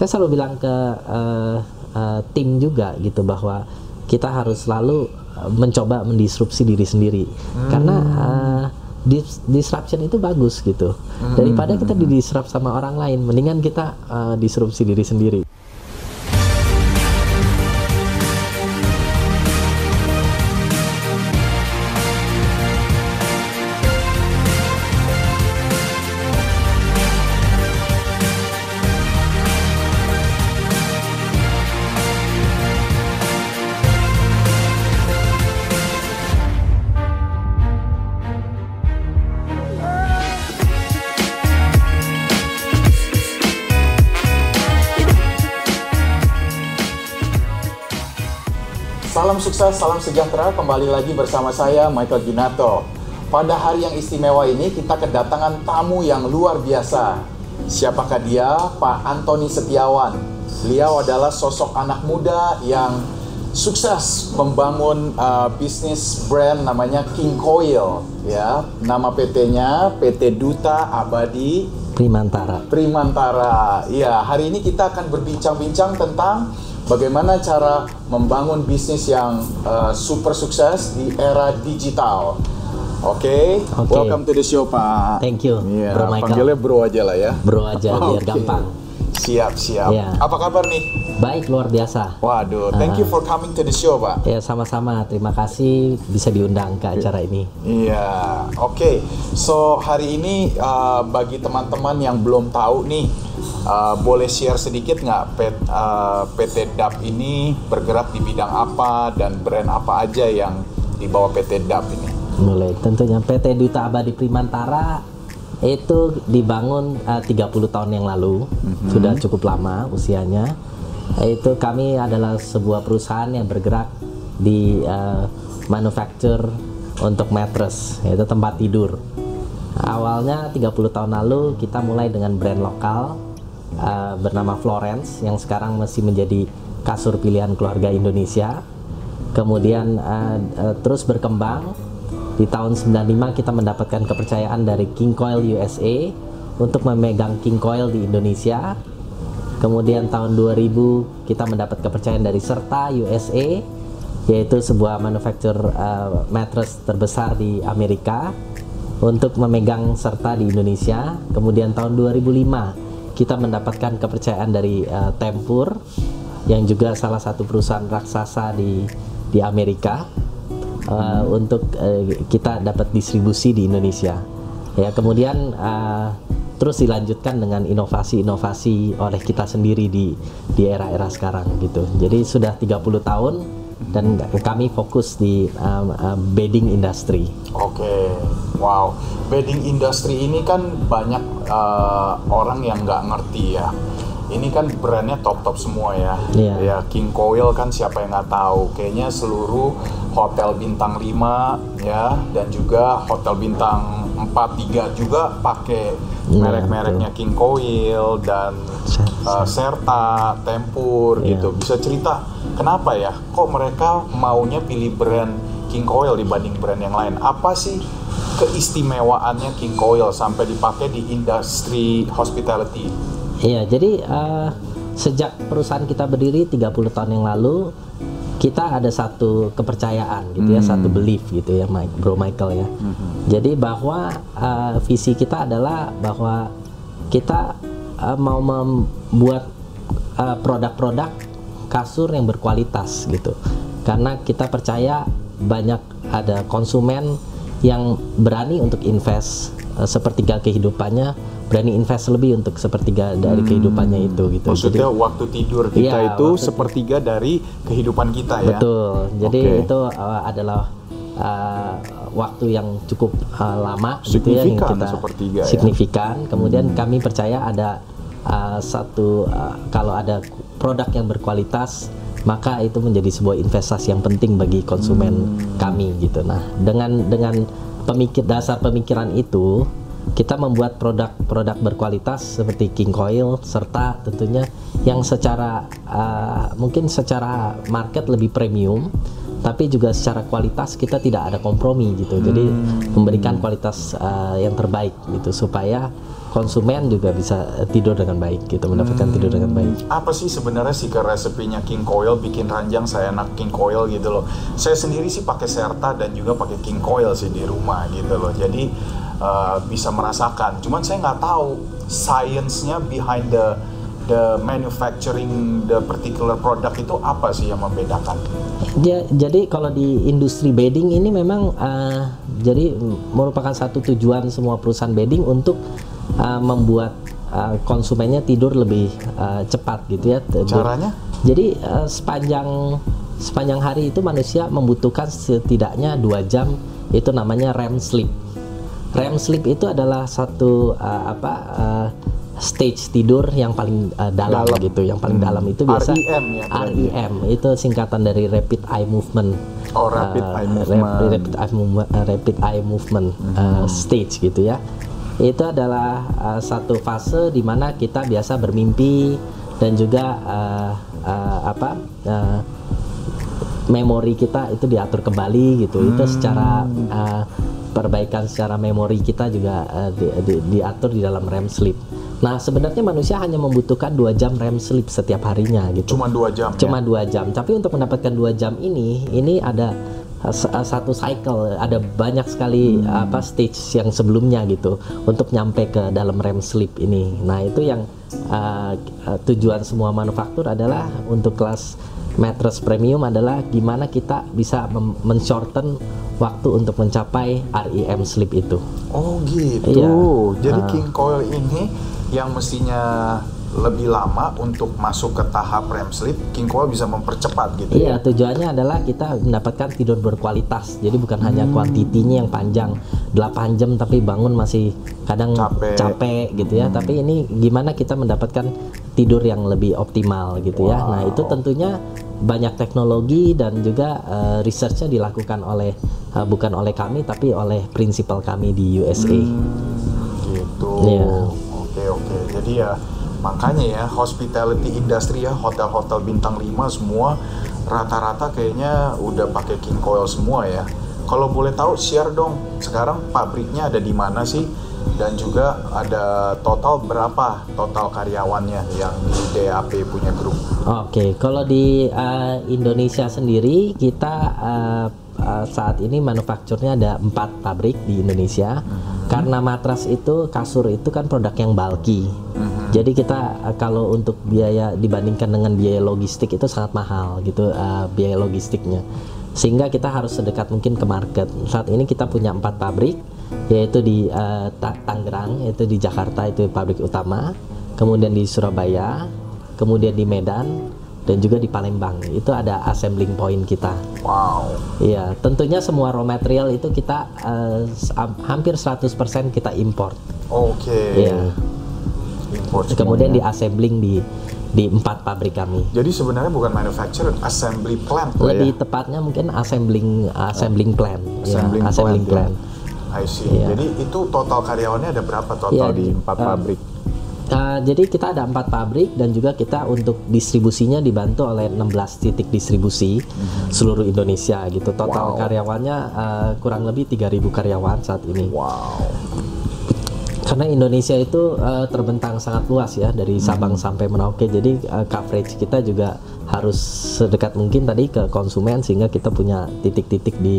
Saya selalu bilang ke uh, uh, tim juga gitu bahwa kita harus selalu uh, mencoba mendisrupsi diri sendiri hmm. karena uh, dis disruption itu bagus gitu hmm. daripada kita didisrupt sama orang lain mendingan kita uh, disrupsi diri sendiri Salam sejahtera. Kembali lagi bersama saya Michael Ginato. Pada hari yang istimewa ini kita kedatangan tamu yang luar biasa. Siapakah dia? Pak Antoni Setiawan. Beliau adalah sosok anak muda yang sukses membangun uh, bisnis brand namanya King Coil ya. Nama PT-nya PT Duta Abadi Primantara. Primantara. Ya, hari ini kita akan berbincang-bincang tentang bagaimana cara membangun bisnis yang uh, super sukses di era digital. Oke, okay? okay. welcome to the show Pak. Thank you, yeah, Bro Michael. Panggilnya Bro aja lah ya. Bro aja okay. biar gampang. Siap, siap. Yeah. Apa kabar nih? Baik, luar biasa. Waduh, thank uh, you for coming to the show, Pak. Ya, sama-sama. Terima kasih bisa diundang ke acara ini. Iya, oke. Okay. So, hari ini uh, bagi teman-teman yang belum tahu nih, Uh, boleh share sedikit nggak PT, uh, PT DAP ini bergerak di bidang apa dan brand apa aja yang dibawa PT DAP ini? Boleh, tentunya PT Duta Abadi Primantara itu dibangun uh, 30 tahun yang lalu, mm-hmm. sudah cukup lama usianya. Itu kami adalah sebuah perusahaan yang bergerak di uh, manufacture untuk mattress, yaitu tempat tidur. Awalnya 30 tahun lalu kita mulai dengan brand lokal uh, bernama Florence yang sekarang masih menjadi kasur pilihan keluarga Indonesia. Kemudian uh, uh, terus berkembang di tahun 95 kita mendapatkan kepercayaan dari King Coil USA untuk memegang King Coil di Indonesia. Kemudian tahun 2000 kita mendapat kepercayaan dari Serta USA yaitu sebuah manufacturer uh, mattress terbesar di Amerika untuk memegang Serta di Indonesia. Kemudian tahun 2005 kita mendapatkan kepercayaan dari uh, Tempur yang juga salah satu perusahaan raksasa di di Amerika uh, untuk uh, kita dapat distribusi di Indonesia. Ya, kemudian uh, terus dilanjutkan dengan inovasi-inovasi oleh kita sendiri di di era-era sekarang gitu. Jadi sudah 30 tahun dan kami fokus di um, uh, bedding industry. Oke. Okay. Wow, bedding industry ini kan banyak uh, orang yang nggak ngerti ya. Ini kan brandnya top-top semua ya. Yeah. Ya King Coil kan siapa yang nggak tahu. Kayaknya seluruh hotel bintang 5 ya dan juga hotel bintang 4 3 juga pakai yeah, merek-mereknya King Coil dan uh, Serta, Tempur yeah. gitu. Bisa cerita kenapa ya? Kok mereka maunya pilih brand King Coil dibanding brand yang lain? Apa sih keistimewaannya King Coil sampai dipakai di industri hospitality? Iya, jadi uh, sejak perusahaan kita berdiri 30 tahun yang lalu, kita ada satu kepercayaan gitu ya, hmm. satu belief gitu ya, Mike, Bro Michael ya. Hmm. Jadi bahwa uh, visi kita adalah bahwa kita uh, mau membuat produk-produk uh, kasur yang berkualitas gitu. Karena kita percaya banyak ada konsumen yang berani untuk invest uh, sepertiga kehidupannya berani invest lebih untuk sepertiga dari hmm. kehidupannya itu gitu. Maksudnya jadi, waktu tidur kita ya, itu sepertiga dari kehidupan kita ya. Betul. Jadi okay. itu uh, adalah uh, waktu yang cukup uh, lama signifikan gitu ya yang kita sepertiga signifikan. Ya? Kemudian hmm. kami percaya ada uh, satu uh, kalau ada produk yang berkualitas maka itu menjadi sebuah investasi yang penting bagi konsumen kami gitu. Nah, dengan dengan pemikir dasar pemikiran itu kita membuat produk-produk berkualitas seperti King Coil serta tentunya yang secara uh, mungkin secara market lebih premium tapi juga secara kualitas kita tidak ada kompromi gitu. Jadi memberikan kualitas uh, yang terbaik gitu supaya konsumen juga bisa tidur dengan baik gitu, mendapatkan tidur dengan baik. Apa sih sebenarnya secret resepinya King Coil bikin ranjang saya enak King Coil gitu loh. Saya sendiri sih pakai Serta dan juga pakai King Coil sih di rumah gitu loh. Jadi uh, bisa merasakan. Cuman saya nggak tahu science-nya behind the the manufacturing the particular product itu apa sih yang membedakan? Ja- jadi kalau di industri bedding ini memang uh, jadi merupakan satu tujuan semua perusahaan bedding untuk uh, membuat uh, konsumennya tidur lebih uh, cepat gitu ya. Caranya? Jadi uh, sepanjang sepanjang hari itu manusia membutuhkan setidaknya dua jam itu namanya REM sleep. REM sleep itu adalah satu uh, apa uh, stage tidur yang paling uh, dalam, Dalam. gitu, yang paling dalam itu biasa REM ya. REM itu singkatan dari rapid eye movement. Oh, rapid Uh, eye rap- movement. Rapid eye movement, uh, rapid eye movement uh, stage gitu ya. Itu adalah uh, satu fase di mana kita biasa bermimpi dan juga uh, uh, apa uh, memori kita itu diatur kembali gitu. Itu secara uh, perbaikan secara memori kita juga uh, di- di- diatur di dalam REM sleep. Nah, sebenarnya manusia hanya membutuhkan dua jam REM sleep setiap harinya gitu Cuma dua jam. cuma ya? dua jam tapi untuk mendapatkan dua jam ini ini ada s- uh, satu cycle ada banyak sekali Hmm. apa stage yang sebelumnya gitu untuk nyampe ke dalam REM sleep ini nah itu yang uh, tujuan semua manufaktur adalah untuk kelas mattress premium adalah gimana kita bisa men-shorten waktu untuk mencapai REM sleep itu Oh gitu. Iya. Jadi Ah. King Coil ini yang mestinya lebih lama untuk masuk ke tahap REM sleep, King Coil bisa mempercepat gitu Iya, ya. tujuannya adalah kita mendapatkan tidur berkualitas. Jadi bukan hanya Hmm. kuantitinya yang panjang 8 jam tapi bangun masih kadang Capek. gitu ya. Tapi ini gimana kita mendapatkan tidur yang lebih optimal gitu ya. Nah, itu tentunya banyak teknologi dan juga eh, researchnya dilakukan oleh eh, bukan oleh kami tapi oleh prinsipal kami di USA. Gitu. Iya. Oke oke. Jadi ya makanya ya hospitality industry ya hotel-hotel bintang 5 semua rata-rata kayaknya udah pakai King Coil semua ya. Kalau boleh tahu share dong sekarang pabriknya ada di mana sih dan juga ada total berapa total karyawannya yang di DAP punya grup. Oke, kalau di eh, Indonesia sendiri kita eh, saat ini manufakturnya ada empat pabrik di Indonesia. Karena matras itu kasur itu kan produk yang bulky. Jadi kita eh, kalau untuk biaya dibandingkan dengan biaya logistik itu sangat mahal gitu eh, biaya logistiknya. Sehingga kita harus sedekat mungkin ke market. Saat ini kita punya empat pabrik yaitu di Ta- Tangerang, yaitu di Jakarta itu pabrik utama, kemudian di Surabaya, kemudian di Medan dan juga di Palembang itu ada assembling point kita. Wow. Iya, tentunya semua raw material itu kita am- hampir 100% kita import. Oke. Iya. Import Kemudian di assembling di di empat pabrik kami. Jadi sebenarnya bukan manufacturer, assembly plant lah Lebih ya. tepatnya mungkin assembling assembling plan. Ya, Assembling, assembling plant. plan. ya. I see. Iya. Jadi itu total karyawannya ada berapa total Iya, di empat uh, pabrik? Uh, jadi kita ada empat pabrik dan juga kita untuk distribusinya dibantu oleh 16 titik distribusi seluruh Indonesia gitu. Total Wow. karyawannya uh, kurang lebih 3.000 karyawan saat ini. Wow. Karena Indonesia itu uh, terbentang sangat luas ya dari Sabang sampai Merauke. Jadi uh, coverage kita juga harus sedekat mungkin tadi ke konsumen sehingga kita punya titik-titik di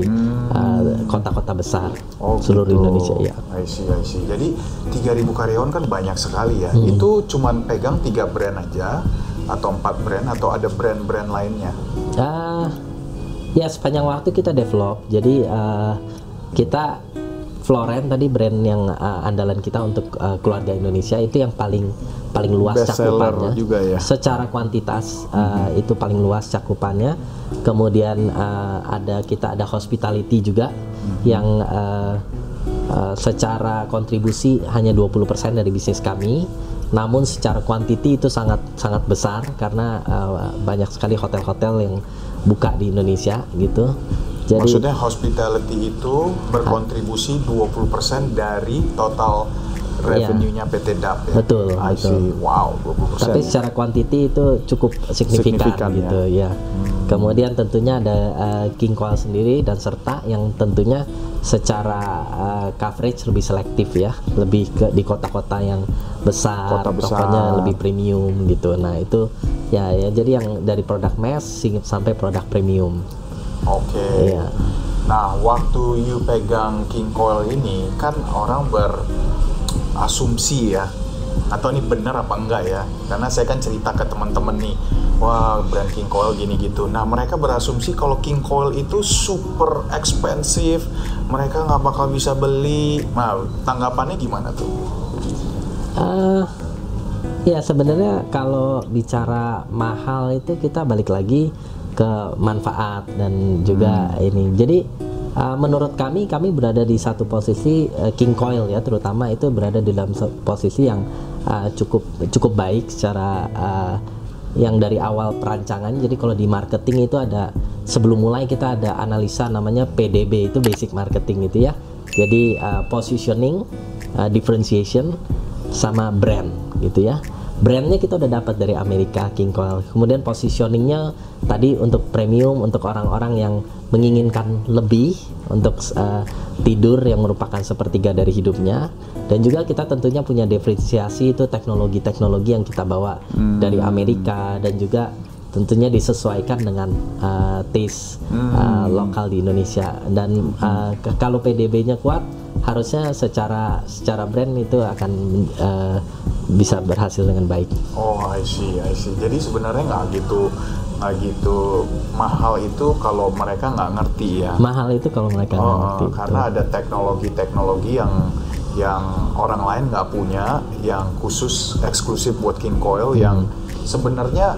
uh, kota-kota besar Oh, seluruh gitu. Indonesia ya. I see, I see. Jadi 3000 karyawan kan banyak sekali ya. Hmm. Itu cuman pegang tiga brand aja atau empat brand atau ada brand-brand lainnya? Ah, ya sepanjang waktu kita develop. Jadi uh, kita Floren tadi brand yang uh, andalan kita untuk uh, keluarga Indonesia itu yang paling paling luas Best cakupannya. juga ya. Secara kuantitas uh, itu paling luas cakupannya. Kemudian uh, ada kita ada hospitality juga yang uh, uh, secara kontribusi hanya 20% dari bisnis kami. namun secara kuantiti itu sangat sangat besar karena uh, banyak sekali hotel-hotel yang buka di Indonesia gitu. Jadi, Maksudnya hospitality itu berkontribusi 20% dari total iya. revenue-nya PT DAP ya. Betul, I betul. See. Wow, 20%. Tapi secara kuantiti itu cukup signifikan, signifikan gitu ya. ya. Hmm. Kemudian tentunya ada uh, King Coil sendiri dan serta yang tentunya secara uh, coverage lebih selektif ya, lebih ke di kota-kota yang besar, Kota besar. tokonya lebih premium gitu. Nah itu ya ya jadi yang dari produk mass sampai produk premium. Oke. Okay. Iya. Nah waktu you pegang King Coil ini kan orang berasumsi ya atau ini benar apa enggak ya karena saya kan cerita ke teman-teman nih wah brand King Coil gini gitu nah mereka berasumsi kalau King Coil itu super expensive mereka nggak bakal bisa beli nah tanggapannya gimana tuh uh, ya sebenarnya kalau bicara mahal itu kita balik lagi ke manfaat dan juga hmm. ini. Jadi uh, menurut kami kami berada di satu posisi uh, king coil ya terutama itu berada di dalam posisi yang uh, cukup cukup baik secara uh, yang dari awal perancangan. Jadi kalau di marketing itu ada sebelum mulai kita ada analisa namanya PDB itu basic marketing itu ya. Jadi uh, positioning uh, differentiation sama brand gitu ya brandnya kita udah dapat dari Amerika King Coil kemudian positioningnya tadi untuk premium untuk orang-orang yang menginginkan lebih untuk uh, tidur yang merupakan sepertiga dari hidupnya dan juga kita tentunya punya diferensiasi itu teknologi-teknologi yang kita bawa hmm. dari Amerika dan juga tentunya disesuaikan dengan uh, taste hmm. uh, lokal di Indonesia dan uh, kalau PDB-nya kuat harusnya secara secara brand itu akan uh, bisa berhasil dengan baik. Oh, I see, I see. Jadi sebenarnya nggak gitu nggak gitu mahal itu kalau mereka nggak ngerti ya. Mahal itu kalau mereka nggak oh, ngerti. Karena betul. ada teknologi-teknologi yang yang orang lain nggak punya, yang khusus eksklusif buat King Coil, hmm. yang sebenarnya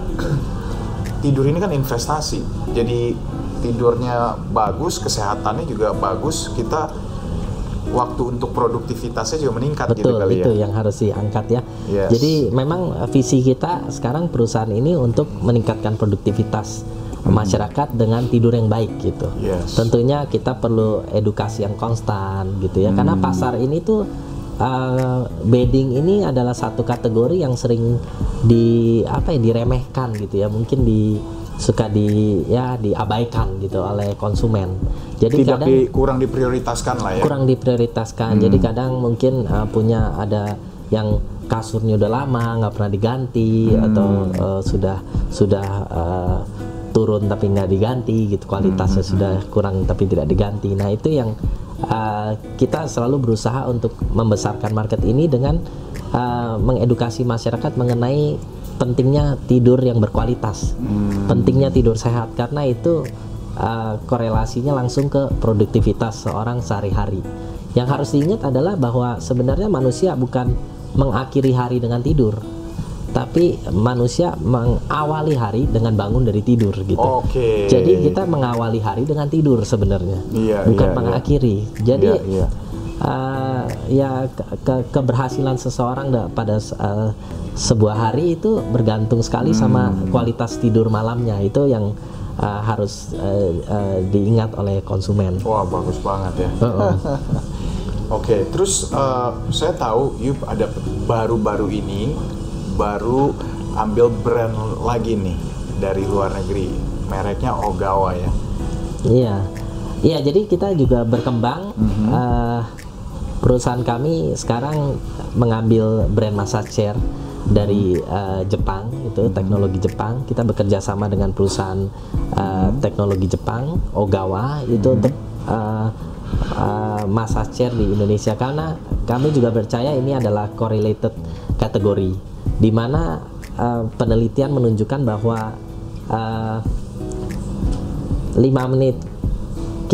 tidur ini kan investasi. Jadi tidurnya bagus, kesehatannya juga bagus, kita waktu untuk produktivitasnya juga meningkat gitu Betul, gitu kali itu ya. yang harus diangkat ya. Yes. Jadi memang eh, visi kita sekarang perusahaan ini untuk meningkatkan produktivitas hmm. masyarakat dengan tidur yang baik gitu. Yes. Tentunya kita perlu edukasi yang konstan gitu ya. Hmm. Karena pasar ini tuh uh, bedding ini adalah satu kategori yang sering di apa ya diremehkan gitu ya. Mungkin di suka di ya diabaikan gitu oleh konsumen. Jadi Tidak kadang di, kurang diprioritaskan lah ya. Kurang diprioritaskan. Hmm. Jadi kadang mungkin uh, punya ada yang kasurnya udah lama nggak pernah diganti hmm. atau uh, sudah sudah uh, turun tapi nggak diganti gitu kualitasnya hmm. sudah kurang tapi tidak diganti. Nah itu yang uh, kita selalu berusaha untuk membesarkan market ini dengan uh, mengedukasi masyarakat mengenai pentingnya tidur yang berkualitas, hmm. pentingnya tidur sehat karena itu uh, korelasinya langsung ke produktivitas seorang sehari-hari. Yang harus diingat adalah bahwa sebenarnya manusia bukan mengakhiri hari dengan tidur, tapi manusia mengawali hari dengan bangun dari tidur gitu. Oke. Jadi kita mengawali hari dengan tidur sebenarnya, iya, bukan iya, iya. mengakhiri. Iya. Jadi iya, iya. Uh, ya ke, ke keberhasilan seseorang pada uh, sebuah hari itu bergantung sekali hmm. sama kualitas tidur malamnya itu yang uh, harus uh, uh, diingat oleh konsumen. Wah bagus banget ya. Uh -uh. Oke, okay, terus uh, saya tahu Yup ada baru-baru ini baru ambil brand lagi nih dari luar negeri, mereknya Ogawa ya. Iya, iya. Jadi kita juga berkembang. Mm -hmm. uh, perusahaan kami sekarang mengambil brand massage chair dari uh, Jepang itu teknologi Jepang kita bekerja sama dengan perusahaan uh, teknologi Jepang Ogawa itu hmm. untuk uh, uh, massage chair di Indonesia karena kami juga percaya ini adalah correlated kategori di mana uh, penelitian menunjukkan bahwa uh, 5 menit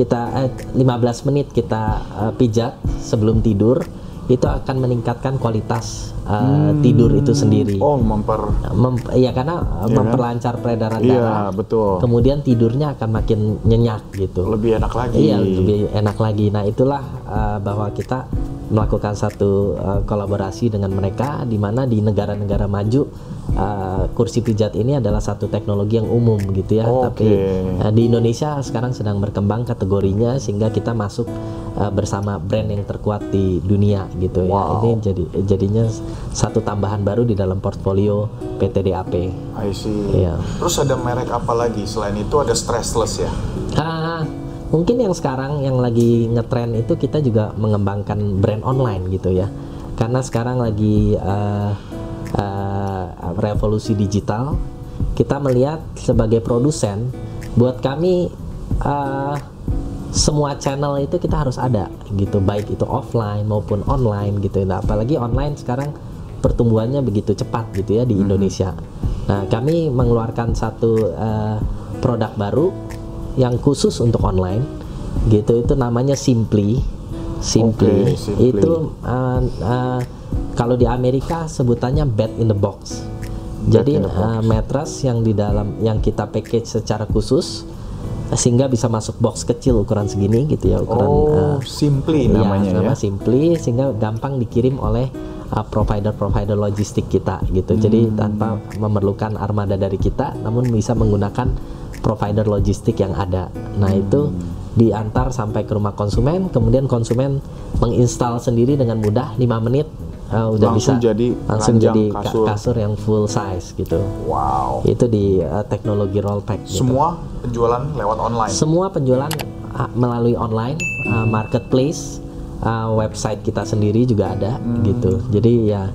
kita eh, 15 menit kita uh, pijat sebelum tidur itu akan meningkatkan kualitas uh, hmm. tidur itu sendiri. Oh, memper Mem ya karena ya memperlancar peredaran iya, darah. betul. Kemudian tidurnya akan makin nyenyak gitu. Lebih enak lagi. Iya, lebih enak lagi. Nah, itulah uh, bahwa kita melakukan satu uh, kolaborasi dengan mereka di mana di negara-negara maju uh, kursi pijat ini adalah satu teknologi yang umum gitu ya Oke. tapi uh, di Indonesia sekarang sedang berkembang kategorinya sehingga kita masuk uh, bersama brand yang terkuat di dunia gitu ya Wow. ini jadi jadinya satu tambahan baru di dalam portfolio PT DAP I see. Iya. Terus ada merek apa lagi? Selain itu ada stressless ya? Ah, mungkin yang sekarang yang lagi ngetren itu kita juga mengembangkan brand online gitu ya. Karena sekarang lagi uh, uh, revolusi digital kita melihat sebagai produsen buat kami uh, semua channel itu kita harus ada gitu. Baik itu offline maupun online gitu. Nah apalagi online sekarang pertumbuhannya begitu cepat gitu ya di Indonesia. Nah kami mengeluarkan satu uh, produk baru yang khusus untuk online gitu itu namanya Simply Simply, Oke, Simply. itu uh, uh, kalau di Amerika sebutannya bed in the box Bed jadi the box. uh, mattress yang di dalam yang kita package secara khusus sehingga bisa masuk box kecil ukuran segini gitu ya ukuran Oh, uh, Simply Iya, namanya nama ya? Simply sehingga gampang dikirim oleh uh, provider-provider logistik kita gitu. Jadi Hmm. tanpa memerlukan armada dari kita, namun bisa menggunakan provider logistik yang ada. Nah itu Hmm. diantar sampai ke rumah konsumen, kemudian konsumen menginstal sendiri dengan mudah 5 menit uh, udah Langsung bisa jadi langsung jadi ka- kasur. kasur yang full size gitu. Wow. Itu di uh, teknologi rollback. Gitu. Semua penjualan lewat online. Semua penjualan uh, melalui online, uh, marketplace, uh, website kita sendiri juga ada gitu. Jadi ya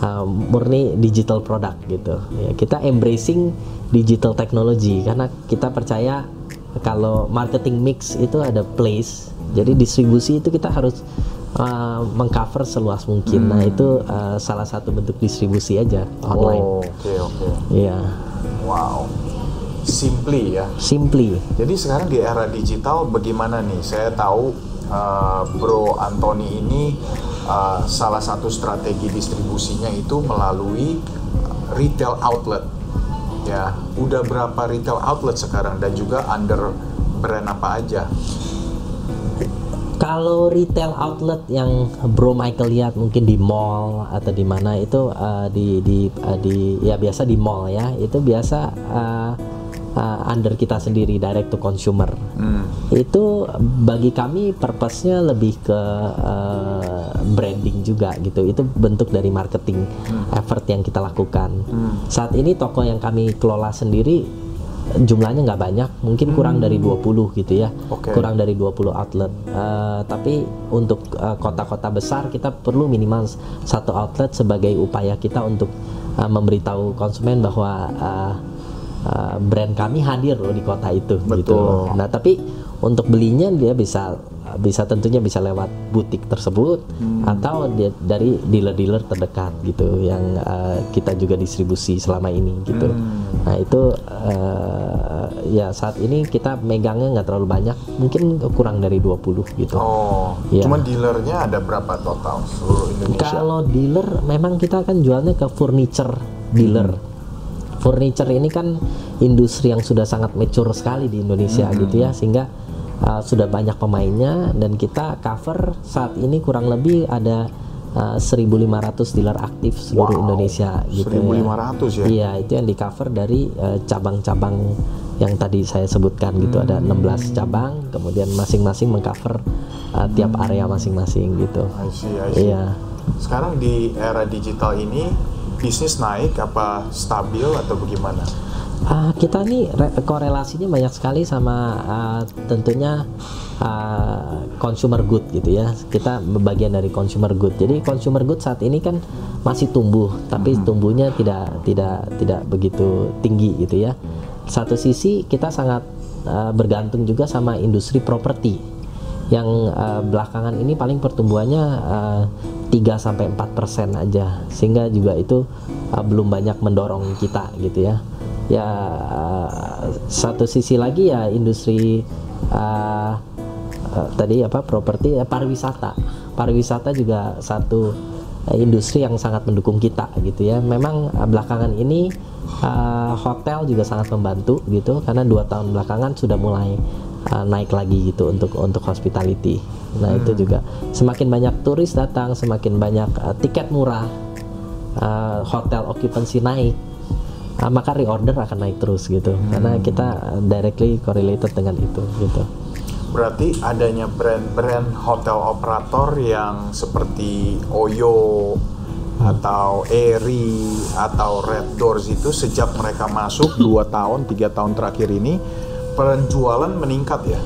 uh, murni digital product gitu. Ya, kita embracing digital technology karena kita percaya kalau marketing mix itu ada place. Jadi distribusi itu kita harus uh, mengcover seluas mungkin. Nah itu uh, salah satu bentuk distribusi aja online. Oh, Oke, oke. Iya, Wow. Simply ya. simply. Jadi sekarang di era digital bagaimana nih? Saya tahu uh, Bro Anthony ini uh, salah satu strategi distribusinya itu melalui retail outlet. Ya, udah berapa retail outlet sekarang dan juga under brand apa aja? Kalau retail outlet yang Bro Michael lihat mungkin di mall atau di mana itu uh, di di uh, di ya biasa di mall ya itu biasa uh, uh, under kita sendiri direct to consumer Hmm. itu bagi kami purpose-nya lebih ke uh, branding juga gitu. Itu bentuk dari marketing effort yang kita lakukan. Saat ini toko yang kami kelola sendiri jumlahnya nggak banyak. Mungkin kurang dari 20 gitu ya. Oke. kurang dari 20 outlet. Eh, tapi untuk eh, kota-kota besar kita perlu minimal satu outlet sebagai upaya kita untuk eh, memberitahu konsumen bahwa eh, eh, brand kami hadir loh di kota itu gitu Betul. nah tapi untuk belinya dia bisa bisa tentunya bisa lewat butik tersebut atau dia dari dealer-dealer terdekat gitu yang eh, kita juga distribusi selama ini gitu. Nah itu eh, ya saat ini kita megangnya nggak terlalu banyak, mungkin kurang dari 20 gitu. Oh, Iya. cuman dealernya ada berapa total seluruh Indonesia? Kalau dealer memang kita akan jualnya ke furniture dealer. Furniture ini kan industri yang sudah sangat mature sekali di Indonesia gitu ya sehingga uh, sudah banyak pemainnya dan kita cover saat ini kurang lebih ada uh, 1.500 dealer aktif seluruh Wow, Indonesia gitu 1.500 ya? Iya, itu yang di cover dari uh, cabang-cabang yang tadi saya sebutkan gitu ada Hmm. 16 cabang kemudian masing-masing mengcover uh, tiap area masing-masing gitu. I see, I see. Iya. Sekarang di era digital ini bisnis naik apa stabil atau bagaimana? Ah, kita nih re- korelasinya banyak sekali sama ah, tentunya ah, consumer good gitu ya. Kita bagian dari consumer good. Jadi consumer good saat ini kan masih tumbuh, tapi tumbuhnya tidak tidak tidak begitu tinggi gitu ya. Satu sisi kita sangat ah, bergantung juga sama industri properti yang ah, belakangan ini paling pertumbuhannya ah, 3 sampai 4% aja sehingga juga itu ah, belum banyak mendorong kita gitu ya ya satu sisi lagi ya industri uh, uh, tadi apa properti ya pariwisata. Pariwisata juga satu uh, industri yang sangat mendukung kita gitu ya. Memang uh, belakangan ini uh, hotel juga sangat membantu gitu karena dua tahun belakangan sudah mulai uh, naik lagi gitu untuk untuk hospitality. Nah itu juga. Semakin banyak turis datang, semakin banyak uh, tiket murah, uh, hotel occupancy naik, uh, maka reorder akan naik terus gitu. Karena kita directly correlated dengan itu gitu. Berarti adanya brand-brand hotel operator yang seperti Oyo atau Eri atau Red Doors itu sejak mereka masuk dua tahun tiga tahun terakhir ini penjualan meningkat ya.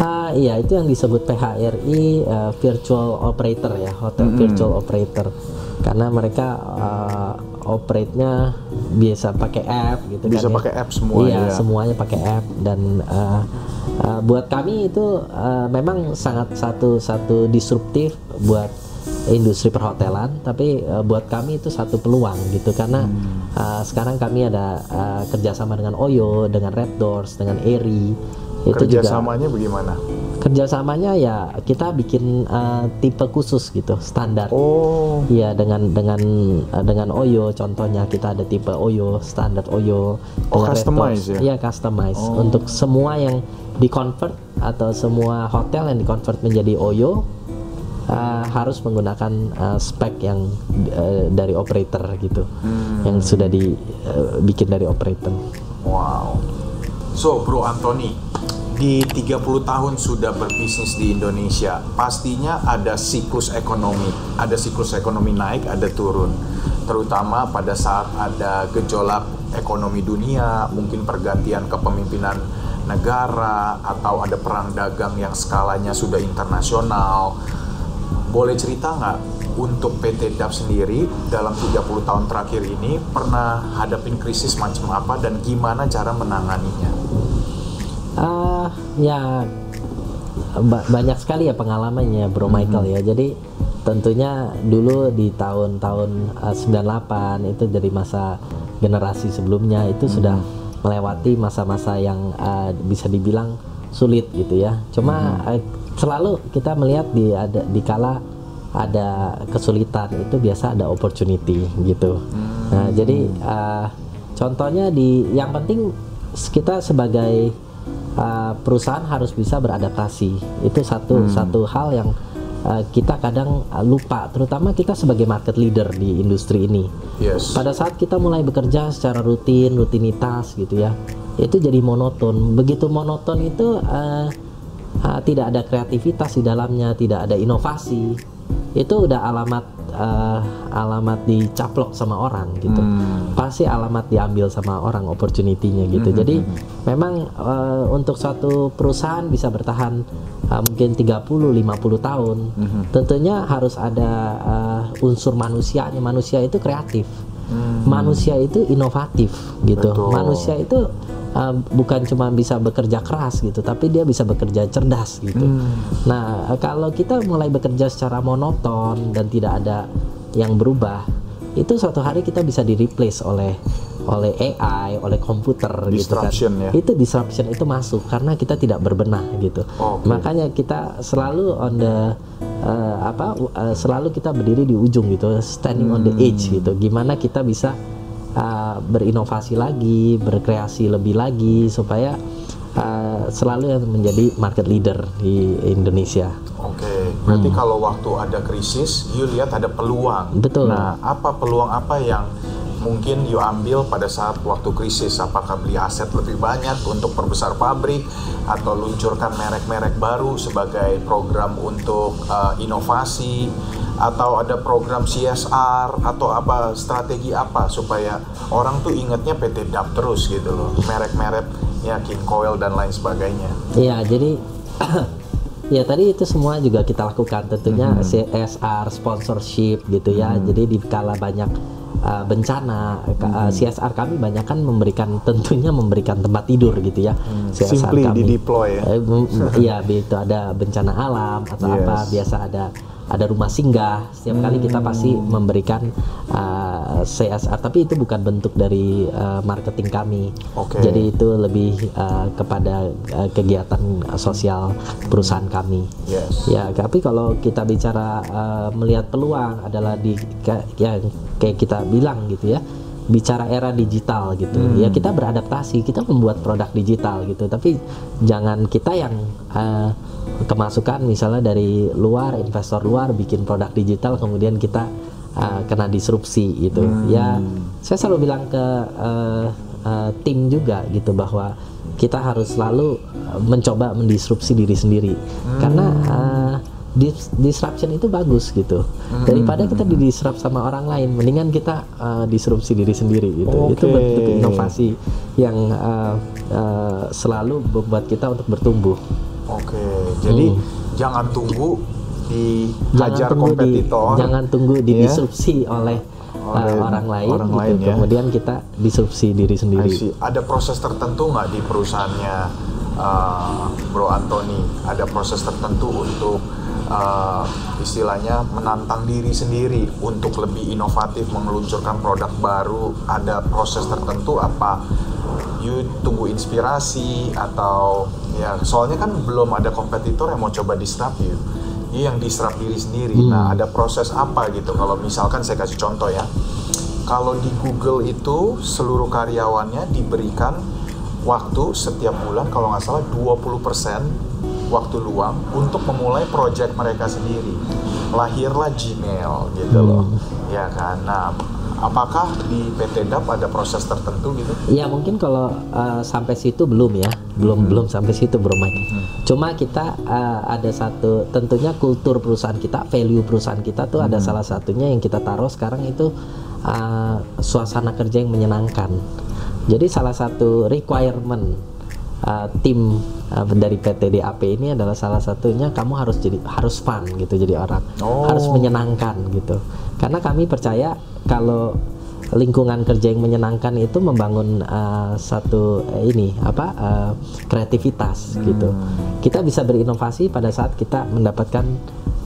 Ah iya itu yang disebut PHRI uh, virtual operator ya hotel virtual operator karena mereka uh, operate-nya biasa pakai app gitu Bisa kan ya. pakai app semua iya ya. semuanya pakai app dan uh, uh, buat kami itu uh, memang sangat satu satu disruptif buat industri perhotelan tapi uh, buat kami itu satu peluang gitu karena Hmm. uh, sekarang kami ada uh, kerjasama dengan Oyo dengan Red Doors dengan Eri itu juga Kerjasamanya bagaimana? Kerjasamanya ya kita bikin uh, tipe khusus gitu standar Oh, Iya dengan dengan uh, dengan Oyo contohnya kita ada tipe Oyo standar Oyo Oh, customize ya? Iya customize Oh. untuk semua yang di convert atau semua hotel yang di convert menjadi Oyo uh, harus menggunakan uh, spek yang uh, dari operator gitu Hmm. yang sudah dibikin dari operator. wow. So, Bro Anthony, di 30 tahun sudah berbisnis di Indonesia, pastinya ada siklus ekonomi. Ada siklus ekonomi naik, ada turun. Terutama pada saat ada gejolak ekonomi dunia, mungkin pergantian kepemimpinan negara atau ada perang dagang yang skalanya sudah internasional. Boleh cerita nggak untuk PT DAP sendiri dalam 30 tahun terakhir ini pernah hadapin krisis macam apa dan gimana cara menanganinya? Ah, ya ba- banyak sekali ya pengalamannya Bro Michael ya. Jadi tentunya dulu di tahun-tahun uh, 98 itu dari masa generasi sebelumnya itu sudah melewati masa-masa yang uh, bisa dibilang sulit gitu ya. Cuma uh, selalu kita melihat di ada di kala ada kesulitan itu biasa ada opportunity gitu. Nah, jadi uh, contohnya di yang penting kita sebagai uh, perusahaan harus bisa beradaptasi. Itu satu satu hal yang uh, kita kadang uh, lupa, terutama kita sebagai market leader di industri ini. Yes. Pada saat kita mulai bekerja secara rutin, rutinitas gitu ya, itu jadi monoton. Begitu monoton itu uh, uh, tidak ada kreativitas di dalamnya, tidak ada inovasi. Itu udah alamat uh, alamat dicaplok sama orang gitu. Hmm. Pasti alamat diambil sama orang opportunity-nya gitu. Jadi memang uh, untuk suatu perusahaan bisa bertahan uh, mungkin 30 50 tahun, tentunya harus ada uh, unsur manusianya. Manusia itu kreatif. Manusia itu inovatif gitu. Betul. Manusia itu uh, bukan cuma bisa bekerja keras gitu, tapi dia bisa bekerja cerdas gitu. Nah, uh, kalau kita mulai bekerja secara monoton dan tidak ada yang berubah, itu suatu hari kita bisa di replace oleh oleh AI, oleh komputer Disruption gitu kan. ya. Itu disruption itu masuk karena kita tidak berbenah gitu. Oke. Makanya kita selalu on the uh, apa uh, selalu kita berdiri di ujung gitu, standing on the Hmm. edge gitu. Gimana kita bisa uh, berinovasi lagi, berkreasi lebih lagi supaya uh, selalu yang menjadi market leader di Indonesia. Oke, berarti kalau waktu ada krisis, you lihat ada peluang. Betul. Nah, apa peluang apa yang mungkin you ambil pada saat waktu krisis? Apakah beli aset lebih banyak untuk perbesar pabrik atau luncurkan merek-merek baru sebagai program untuk uh, inovasi atau ada program CSR atau apa strategi apa supaya orang tuh ingetnya PT DAP terus gitu loh, merek-merek ya King Coil dan lain sebagainya. Iya, jadi ya tadi itu semua juga kita lakukan tentunya CSR sponsorship gitu ya. Jadi di kala banyak uh, bencana ka- uh, CSR kami banyak kan memberikan tentunya memberikan tempat tidur gitu ya. CSR Simply kami. di-deploy ya. Eh, Iya, itu ada bencana alam atau Yes. apa biasa ada ada rumah singgah. Setiap kali kita pasti memberikan uh, CSR, tapi itu bukan bentuk dari uh, marketing kami. Oke. Jadi itu lebih uh, kepada uh, kegiatan sosial perusahaan kami. Yes. Ya, tapi kalau kita bicara uh, melihat peluang adalah di kayak yang kayak kita bilang gitu ya, bicara era digital gitu ya kita beradaptasi kita membuat produk digital gitu tapi jangan kita yang uh, kemasukan misalnya dari luar investor luar bikin produk digital kemudian kita uh, kena disrupsi gitu. Ya saya selalu bilang ke uh, uh, tim juga gitu bahwa kita harus selalu mencoba mendisrupsi diri sendiri. Karena uh, dis- disruption itu bagus gitu. Daripada kita didisrupt sama orang lain mendingan kita uh, disrupsi diri sendiri gitu. Itu Oke. bentuk inovasi yang uh, uh, selalu membuat kita untuk bertumbuh Oke, jadi jangan tunggu dihajar tunggu di, kompetitor. jangan tunggu didisrupsi oleh, uh, Oleh orang lain orang gitu lain, ya. kemudian kita disrupsi diri sendiri. Ada proses tertentu nggak di perusahaannya uh, Bro Anthony? Ada proses tertentu untuk uh, istilahnya menantang diri sendiri untuk lebih inovatif, meluncurkan produk baru. Ada proses tertentu apa? You tunggu inspirasi atau ya soalnya kan belum ada kompetitor yang mau coba disrupt you. You yang disrupt diri sendiri. Nah, ada proses apa gitu? Kalau misalkan saya kasih contoh ya kalau di Google itu seluruh karyawannya diberikan waktu setiap bulan kalau nggak salah 20% waktu luang untuk memulai project mereka sendiri. Lahirlah Gmail gitu loh. Ya kan. Nah, apakah di PT DAP ada proses tertentu gitu? Ya mungkin kalau uh, sampai situ belum ya, belum belum sampai situ Bro Mike. Cuma kita uh, ada satu, tentunya kultur perusahaan kita, value perusahaan kita tuh ada salah satunya yang kita taruh sekarang itu uh, suasana kerja yang menyenangkan. Jadi salah satu requirement uh, tim uh, dari PT DAP ini adalah salah satunya kamu harus jadi harus fun gitu jadi orang, Oh. harus menyenangkan gitu. Karena kami percaya kalau lingkungan kerja yang menyenangkan itu membangun uh, satu eh, ini apa uh, kreativitas gitu. Kita bisa berinovasi pada saat kita mendapatkan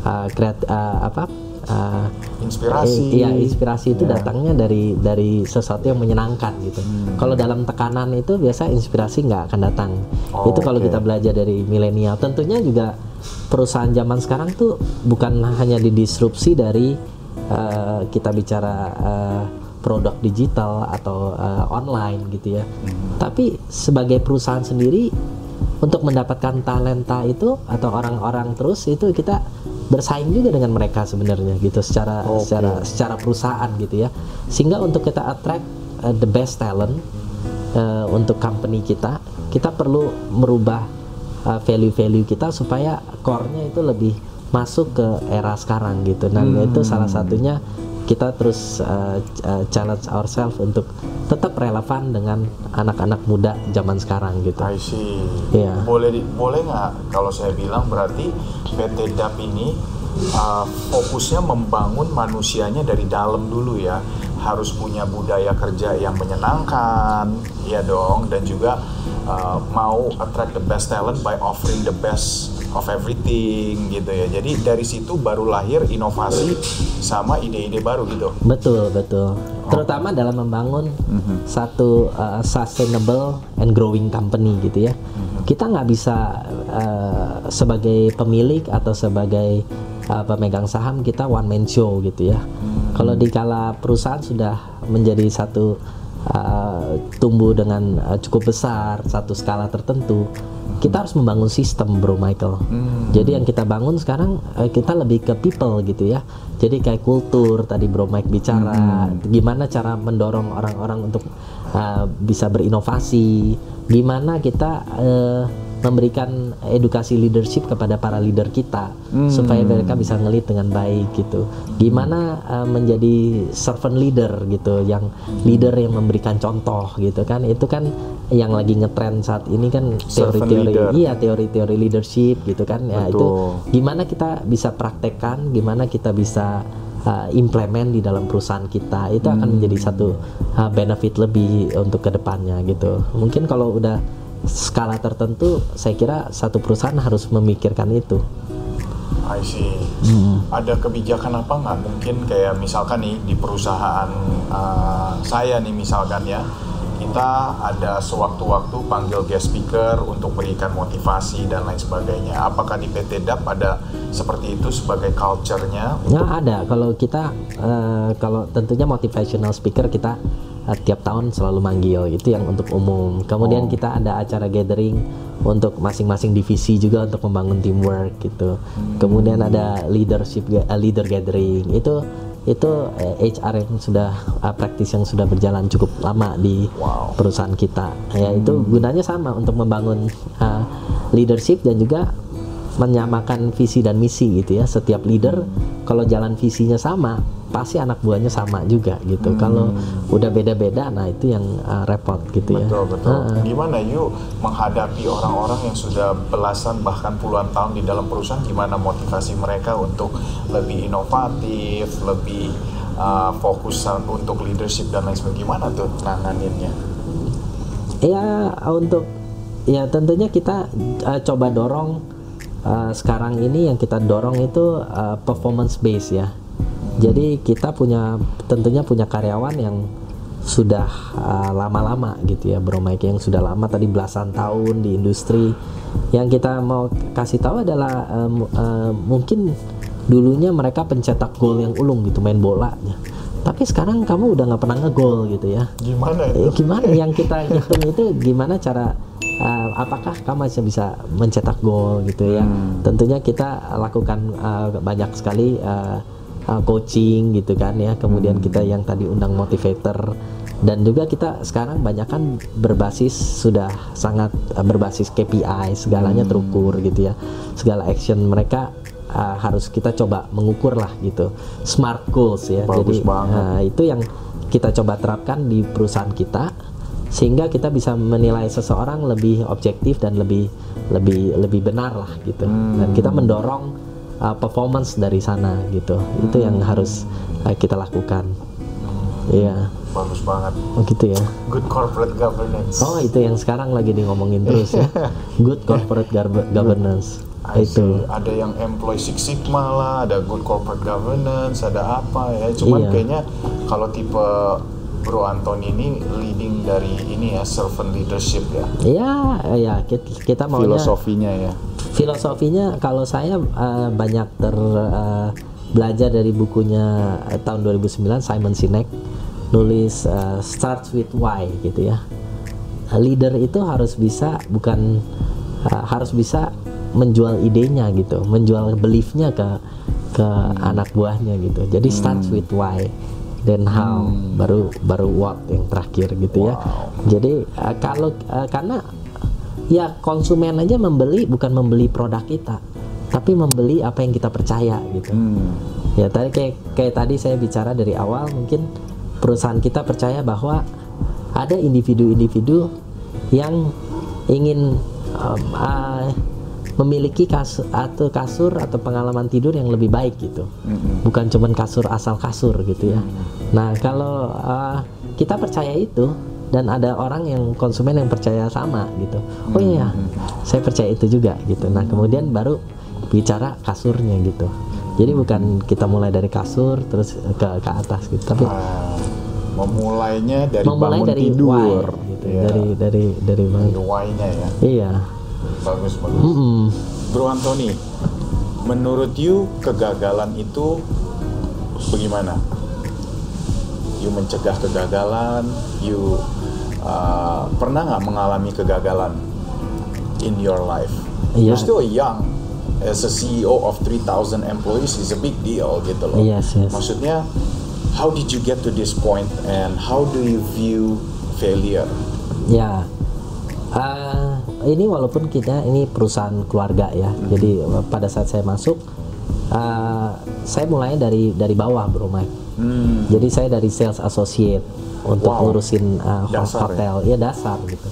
uh, kreat- uh, apa uh, Inspirasi. Eh, Iya, inspirasi itu Ya. datangnya dari dari sesuatu yang menyenangkan gitu. Kalau dalam tekanan itu biasa inspirasi nggak akan datang. Oh, itu kalau oke. kita belajar dari milenial. Tentunya juga perusahaan zaman sekarang tuh bukan hanya didisrupsi dari eh, kita bicara eh, produk digital atau eh, online gitu ya. Tapi sebagai perusahaan sendiri untuk mendapatkan talenta itu atau orang-orang terus itu kita bersaing juga dengan mereka sebenarnya gitu secara Oke. secara secara perusahaan gitu ya sehingga untuk kita attract uh, the best talent uh, untuk company kita kita perlu merubah uh, value-value kita supaya core-nya itu lebih masuk ke era sekarang gitu dan itu salah satunya kita terus uh, uh, challenge ourselves untuk tetap relevan dengan anak-anak muda zaman sekarang gitu I see. Iya. Boleh di- boleh nggak kalau saya bilang berarti PT DAP ini uh, fokusnya membangun manusianya dari dalam dulu ya. Harus punya budaya kerja yang menyenangkan, ya dong, dan juga uh, mau attract the best talent by offering the best of everything gitu ya. Jadi dari situ baru lahir inovasi sama ide-ide baru gitu. Betul, betul. Terutama dalam membangun satu uh, sustainable and growing company gitu ya. Kita nggak bisa uh, sebagai pemilik atau sebagai uh, pemegang saham kita one man show gitu ya. Kalau di kala perusahaan sudah menjadi satu uh, tumbuh dengan uh, cukup besar satu skala tertentu, kita harus membangun sistem, Bro Michael. Jadi yang kita bangun sekarang uh, kita lebih ke people gitu ya. Jadi kayak kultur tadi Bro Mike bicara, gimana cara mendorong orang-orang untuk uh, bisa berinovasi, gimana kita uh, memberikan edukasi leadership kepada para leader kita supaya mereka bisa ngelit dengan baik gitu. Gimana uh, menjadi servant leader gitu, yang leader yang memberikan contoh gitu kan. Itu kan yang lagi ngetrend saat ini kan teori-teori iya teori-teori leadership gitu kan. Ya itu Betul. gimana kita bisa praktekkan, gimana kita bisa uh, implement di dalam perusahaan kita. Itu akan menjadi satu uh, benefit lebih untuk ke depannya gitu. Mungkin kalau udah skala tertentu, saya kira satu perusahaan harus memikirkan itu. I see. Ada kebijakan apa nggak? Mungkin kayak misalkan nih di perusahaan uh, saya nih misalkan ya, kita ada sewaktu-waktu panggil guest speaker untuk berikan motivasi dan lain sebagainya. Apakah di PT DAP ada seperti itu sebagai culture-nya? Ya ada. Kalau kita, eh, kalau tentunya motivational speaker kita uh, tiap tahun selalu manggil itu yang untuk umum. Kemudian kita ada acara gathering untuk masing-masing divisi juga untuk membangun teamwork gitu. Kemudian ada leadership uh, leader gathering. Itu itu uh, HR yang sudah uh, praktis yang sudah berjalan cukup lama di Wow. perusahaan kita. Ya itu gunanya sama untuk membangun uh, leadership dan juga menyamakan visi dan misi gitu ya. Setiap leader kalau jalan visinya sama pasti anak buahnya sama juga gitu kalau udah beda-beda nah itu yang uh, repot gitu ya Betul betul. Heeh. Gimana yuk menghadapi orang-orang yang sudah belasan bahkan puluhan tahun di dalam perusahaan? Gimana motivasi mereka untuk lebih inovatif, lebih uh, fokus untuk leadership dan lain sebagainya? Gimana tuh nanganinnya? ya untuk ya tentunya kita uh, coba dorong uh, sekarang ini yang kita dorong itu uh, performance base ya jadi kita punya tentunya punya karyawan yang sudah uh, lama-lama gitu ya Bro Mike yang sudah lama tadi belasan tahun di industri. Yang kita mau kasih tahu adalah um, uh, mungkin dulunya mereka pencetak gol yang ulung gitu main bola tapi sekarang kamu udah nggak pernah ngegol gitu ya. Gimana Eh, itu? gimana yang kita hitung itu gimana cara uh, apakah kamu masih bisa mencetak gol gitu ya? Tentunya kita lakukan uh, banyak sekali uh, uh, coaching gitu kan ya. Kemudian kita yang tadi undang motivator. Dan juga kita sekarang banyak kan berbasis sudah sangat uh, berbasis KPI segalanya terukur gitu ya. Segala action mereka uh, harus kita coba mengukur lah gitu. Smart goals ya. Bagus jadi banget. uh, itu yang kita coba terapkan di perusahaan kita sehingga kita bisa menilai seseorang lebih objektif dan lebih lebih lebih benar lah gitu. Dan kita mendorong uh, performance dari sana gitu itu yang harus uh, kita lakukan iya Bagus banget. oh gitu ya Good corporate governance. oh itu yang sekarang lagi di ngomongin terus ya good corporate governance I see. itu Ada yang employee Six Sigma lah, ada good corporate governance, ada apa ya. Cuman Iya. kayaknya kalau tipe Bro Anthony ini leading dari ini ya servant leadership ya. ya ya kita, kita maunya Filosofinya ya. Filosofinya kalau saya eh, banyak ter eh, belajar dari bukunya eh, tahun 2009 Simon Sinek nulis eh, starts with why gitu ya. Leader itu harus bisa bukan eh, harus bisa menjual idenya gitu menjual beliefnya ke ke anak buahnya gitu. Jadi starts with why then how baru baru what yang terakhir gitu ya. Jadi eh, kalau eh, karena ya konsumen aja membeli bukan membeli produk kita tapi membeli apa yang kita percaya gitu. Hmm. ya tadi kayak kayak tadi saya bicara dari awal mungkin perusahaan kita percaya bahwa ada individu-individu yang ingin um, ah, memiliki kasur atau kasur atau pengalaman tidur yang lebih baik gitu. Bukan cuman kasur asal kasur gitu ya. Nah kalau ah, kita percaya itu dan ada orang yang konsumen yang percaya sama gitu oh iya saya percaya itu juga gitu nah kemudian baru bicara kasurnya gitu jadi bukan kita mulai dari kasur terus ke ke atas gitu tapi Nah, memulainya dari memulai bangun dari tidur. why gitu Ya, dari dari dari mana why-nya ya. iya Bagus bagus. Mm-mm. Bro Anthony, menurut you kegagalan itu bagaimana? You mencegah kegagalan, you uh, pernah nggak mengalami kegagalan in your life? Iya. You're still young. As a CEO of 3,000 employees is a big deal gitu loh. Yes, yes. Maksudnya, how did you get to this point and how do you view failure? Ya, eh, ini walaupun kita ini perusahaan keluarga ya, jadi eh, pada saat saya masuk, eh, saya mulai dari dari bawah, bro Mike. Hmm, Jadi saya dari sales associate untuk Wow. ngurusin ho- Dasar ya? hotel, ya? dasar gitu.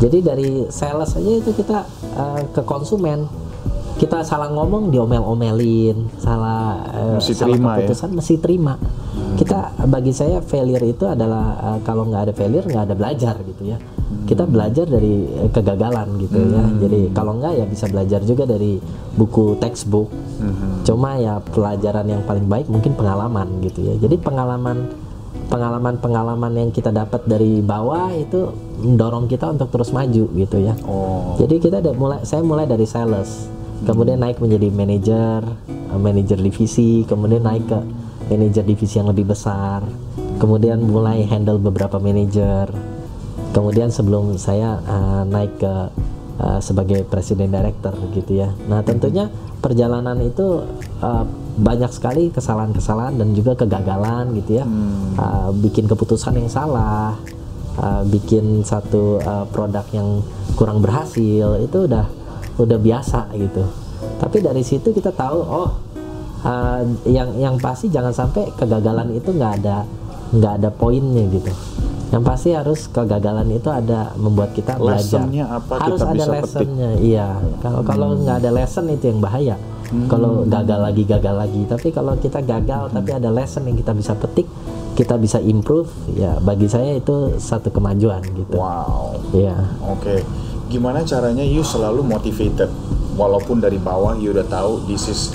Jadi dari sales aja itu kita eh, ke konsumen, kita salah ngomong diomel-omelin, salah Mesti salah terima ya? keputusan mesti terima. Kita bagi saya failure itu adalah eh, kalau nggak ada failure nggak ada belajar gitu ya. Kita belajar dari eh, kegagalan gitu ya. Jadi kalau nggak ya bisa belajar juga dari buku textbook. Cuma ya pelajaran yang paling baik mungkin pengalaman gitu ya. Jadi pengalaman pengalaman-pengalaman yang kita dapat dari bawah itu mendorong kita untuk terus maju gitu ya. Oh, Jadi kita ada mulai saya mulai dari sales, kemudian naik menjadi manajer, eh, manajer divisi, kemudian naik ke manajer divisi yang lebih besar. kemudian mulai handle beberapa manajer. Kemudian sebelum saya uh, naik ke uh, sebagai presiden director gitu ya. Nah tentunya perjalanan itu uh, banyak sekali kesalahan-kesalahan dan juga kegagalan gitu ya. Uh, bikin keputusan yang salah uh, bikin satu uh, produk yang kurang berhasil itu udah udah biasa gitu. Tapi dari situ kita tahu oh uh, yang yang pasti jangan sampai kegagalan itu nggak ada nggak ada poinnya gitu. Yang pasti harus kegagalan itu ada membuat kita belajar. Apa harus kita ada bisa petik? lessonnya iya. Kalau kalau nggak ada lesson itu yang bahaya. Kalau gagal lagi gagal lagi. Tapi kalau kita gagal tapi ada lesson yang kita bisa petik kita bisa improve ya bagi saya itu satu kemajuan gitu. Wow. Iya. Oke. Gimana caranya you selalu motivated? Walaupun dari bawah you udah tahu this is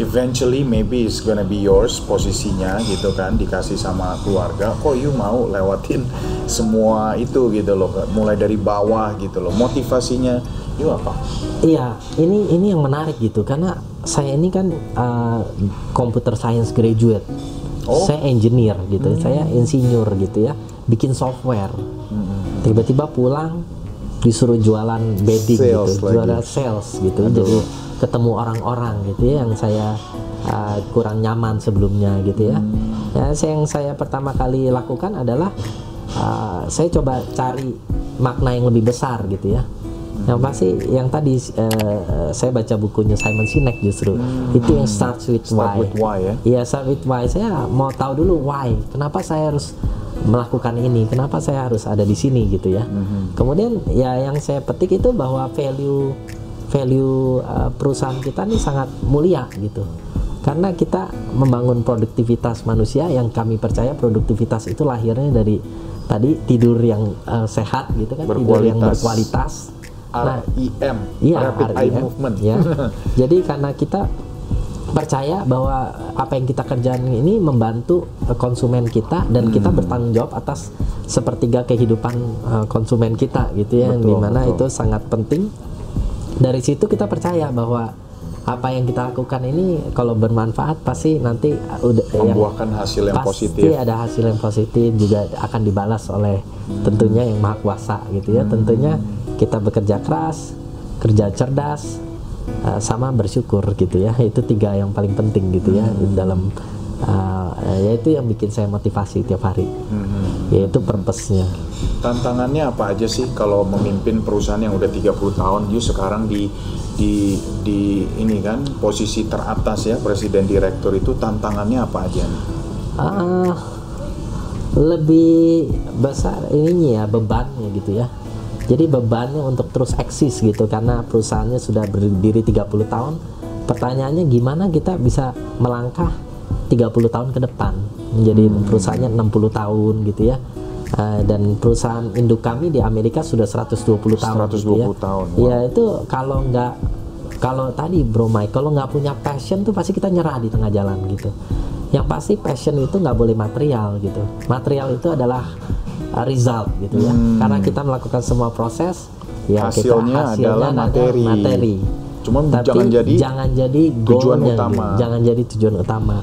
eventually maybe it's gonna be yours posisinya gitu kan dikasih sama keluarga. Kok you mau lewatin semua itu gitu loh mulai dari bawah gitu loh. Motivasinya you apa? Iya, ini ini yang menarik gitu. Karena saya ini kan uh, computer science graduate. Oh. Saya engineer gitu, saya insinyur gitu ya, bikin software. Tiba-tiba pulang disuruh jualan bedding Sales gitu, lagi. jualan sales gitu. Jadi ketemu orang-orang gitu ya yang saya uh, kurang nyaman sebelumnya gitu ya. Ya, yang saya pertama kali lakukan adalah uh, saya coba cari makna yang lebih besar gitu ya. Yang pasti yang tadi uh, saya baca bukunya Simon Sinek justru itu yang starts with Start why. with why ya Iya, start with why. Saya mau tahu dulu why. Kenapa saya harus melakukan ini? Kenapa saya harus ada di sini gitu ya? Kemudian ya yang saya petik itu bahwa value value uh, perusahaan kita ini sangat mulia gitu. Karena kita membangun produktivitas manusia yang kami percaya produktivitas itu lahirnya dari tadi tidur yang uh, sehat gitu kan, tidur yang Berkualitas. Nah, REM Iya, Rapid Eye REM, Movement ya. Jadi karena kita percaya bahwa apa yang kita kerjakan ini membantu konsumen kita dan kita Hmm. bertanggung jawab atas sepertiga kehidupan eh, konsumen kita gitu ya, yang Betul, di mana betul. itu sangat penting. Dari situ kita percaya bahwa apa yang kita lakukan ini kalau bermanfaat pasti nanti eh, udah yang membuahkan hasil yang pasti positif. ada hasil yang positif juga akan dibalas oleh tentunya yang maha kuasa gitu ya. Tentunya kita bekerja keras kerja cerdas uh, sama bersyukur gitu ya. Itu tiga yang paling penting gitu ya di dalam uh, yaitu yang bikin saya motivasi tiap hari yaitu purpose-nya tantangannya apa aja sih kalau memimpin perusahaan yang udah 30 tahun you sekarang di di di ini kan posisi teratas ya presiden direktur itu tantangannya apa aja nih? Ah, lebih besar ininya ya bebannya gitu ya. Jadi bebannya untuk terus eksis gitu karena perusahaannya sudah berdiri 30 tahun. Pertanyaannya gimana kita bisa melangkah 30 tahun ke depan menjadi perusahaannya 60 tahun gitu ya. Eh, dan perusahaan induk kami di Amerika sudah 120 tahun gitu ya. 120 tahun, wow. Iya, itu kalau nggak kalau tadi Bro Mike kalau nggak punya passion tuh pasti kita nyerah di tengah jalan gitu yang pasti passion itu nggak boleh material gitu material itu adalah uh, result gitu ya karena kita melakukan semua proses ya Hmm. Hasilnya kita hasilnya adalah ada materi. materi Cuman tapi jangan jadi jangan jadi tujuan goalnya, utama. jangan jadi tujuan utama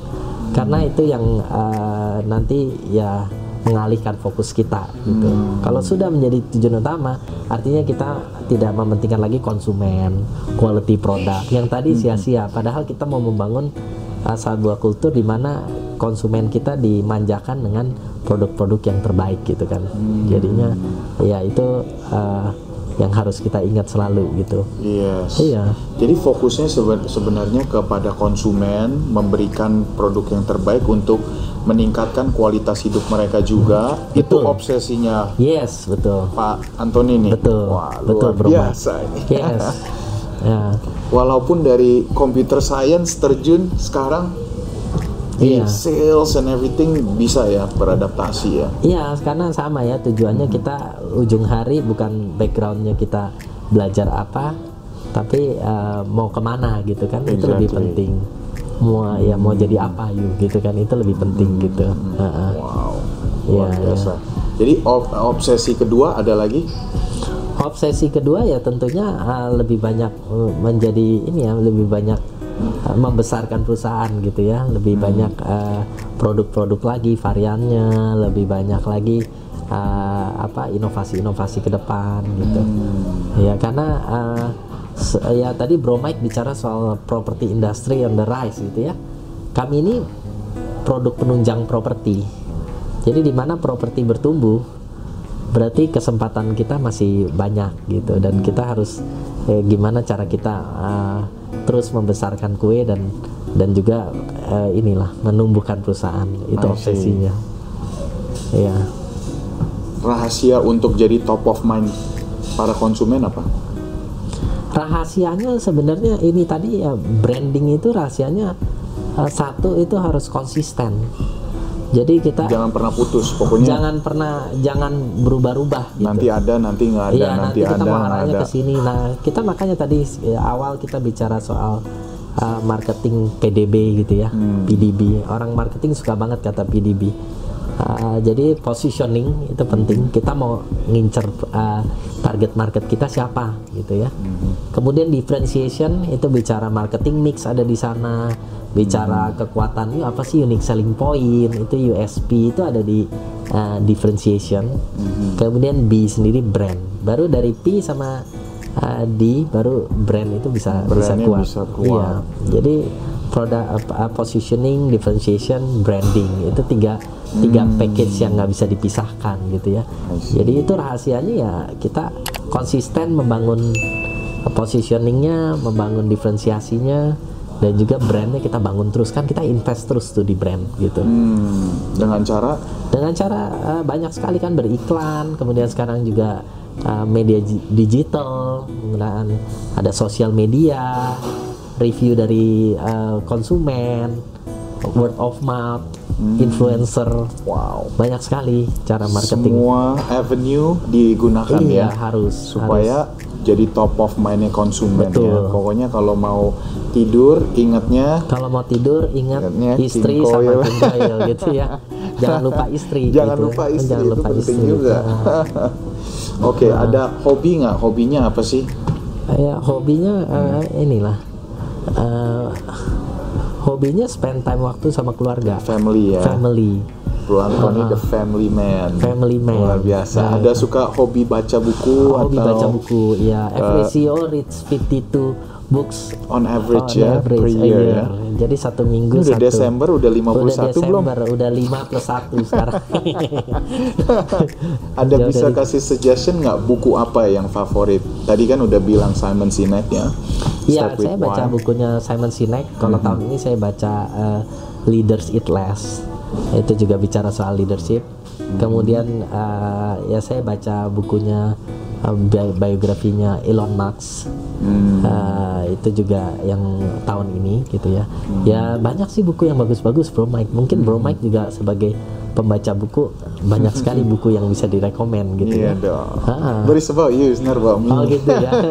karena itu yang uh, nanti ya mengalihkan fokus kita gitu. Hmm. Kalau sudah menjadi tujuan utama, artinya kita tidak mementingkan lagi konsumen, quality produk yang tadi Hmm. sia-sia. Padahal kita mau membangun uh, sebuah kultur di mana konsumen kita dimanjakan dengan produk-produk yang terbaik gitu kan. Hmm. Jadinya ya itu uh, yang harus kita ingat selalu gitu. Yes. Iya. Jadi fokusnya seben- sebenarnya kepada konsumen, memberikan produk yang terbaik untuk meningkatkan kualitas hidup mereka juga. Itu Betul. obsesinya Yes, betul. Pak Antoni nih. Betul. Wah, betul, luar biasa ini. Yes. ya. Walaupun dari computer science terjun sekarang Iya. sales and everything bisa ya beradaptasi ya. Iya, karena sama ya tujuannya kita ujung hari bukan backgroundnya kita belajar apa, tapi eh, mau ke mana gitu kan itu lebih Exactly. penting. Mau ya mau jadi apa yuk gitu kan itu lebih penting gitu. Heeh. Wow. Iya, Luar biasa. Jadi ob- obsesi kedua ada lagi? Obsesi kedua ya tentunya eh, lebih banyak eh, menjadi ini ya lebih banyak uh, membesarkan perusahaan gitu ya. Lebih banyak uh, produk-produk lagi variannya lebih banyak lagi uh, apa inovasi-inovasi ke depan gitu. Ya karena uh, ya tadi Bro Mike bicara soal property industry on the rise gitu ya. Kami ini produk penunjang properti. Jadi di mana properti bertumbuh berarti kesempatan kita masih banyak gitu. Dan kita harus eh, gimana cara kita uh, terus membesarkan kue dan dan juga eh, inilah menumbuhkan perusahaan. Itu obsesinya. Ya Rahasia untuk jadi top of mind para konsumen apa? rahasianya sebenarnya ini tadi ya branding itu rahasianya eh, satu itu harus konsisten jadi kita Jangan pernah putus, pokoknya jangan pernah jangan berubah-ubah gitu. nanti ada, nanti nggak ada, Iya nanti, nanti kita ada, mau nggak arahnya ada. ke sini. Nah kita makanya tadi ya, awal kita bicara soal uh, marketing PDB gitu ya, Hmm. PDB. Orang marketing suka banget kata PDB. Uh, jadi positioning itu penting. Kita mau ngincer uh, target market kita siapa gitu ya. Hmm. Kemudian differentiation itu bicara marketing mix ada di sana. Bicara Hmm. kekuatan itu apa sih unique selling point itu USP itu ada di uh, differentiation. Hmm. Kemudian B sendiri brand. Baru dari P sama uh, D baru brand itu bisa bisa Brandnya kuat. bisa kuat. Iya. Jadi product uh, uh, positioning, differentiation, branding itu tiga tiga package yang nggak bisa dipisahkan gitu ya. Hmm. Jadi itu rahasianya ya kita konsisten membangun positioningnya, membangun diferensiasinya dan juga brandnya kita bangun terus. Kan kita invest terus tuh di brand gitu. Hmm, dengan cara? Dengan cara uh, banyak sekali kan beriklan. Kemudian sekarang juga uh, media digital. Penggunaan ada sosial media review dari uh, konsumen word of mouth influencer. Wow, banyak sekali cara marketing. Semua avenue digunakan iya ya harus supaya jadi top of mindnya konsumen Betul. ya. Pokoknya kalau mau tidur ingatnya kalau mau tidur ingat Ingatnya istri sama Koil. King Koil gitu ya jangan lupa istri jangan gitu. lupa istri jangan itu lupa penting istri. juga. Nah. Oke, ada hobi nggak? Hobinya apa sih? ya hobinya eh, inilah Eh, hobinya spend time waktu sama keluarga Family ya. family Bro Anthony the family man. Family man. Luar biasa. Nah. Ada suka hobi baca buku hobi atau baca buku ya every CEO reads 52 books on average on ya average per a year, year. ya. jadi satu minggu udah satu Desember udah 51 udah belum? Desember udah 5 plus 1 sekarang Ada Jauh bisa dari- kasih suggestion nggak buku apa yang favorit? Tadi kan udah bilang Simon Sinek ya. Iya, saya baca one. bukunya Simon Sinek. Kalau Mm-hmm. tahun ini saya baca uh, Leaders Eat Less. Itu juga bicara soal leadership. Mm-hmm. Kemudian uh, ya saya baca bukunya uh, bi- biografinya Elon Musk. Hmm. Uh, itu juga yang tahun ini gitu ya. Mm-hmm. Ya banyak sih buku yang bagus-bagus Bro Mike. Mungkin Bro Mike juga sebagai pembaca buku banyak sekali buku yang bisa direkomend gitu Iya ya. dong. Ah. But it's about you, it's not about me. Oh gitu ya.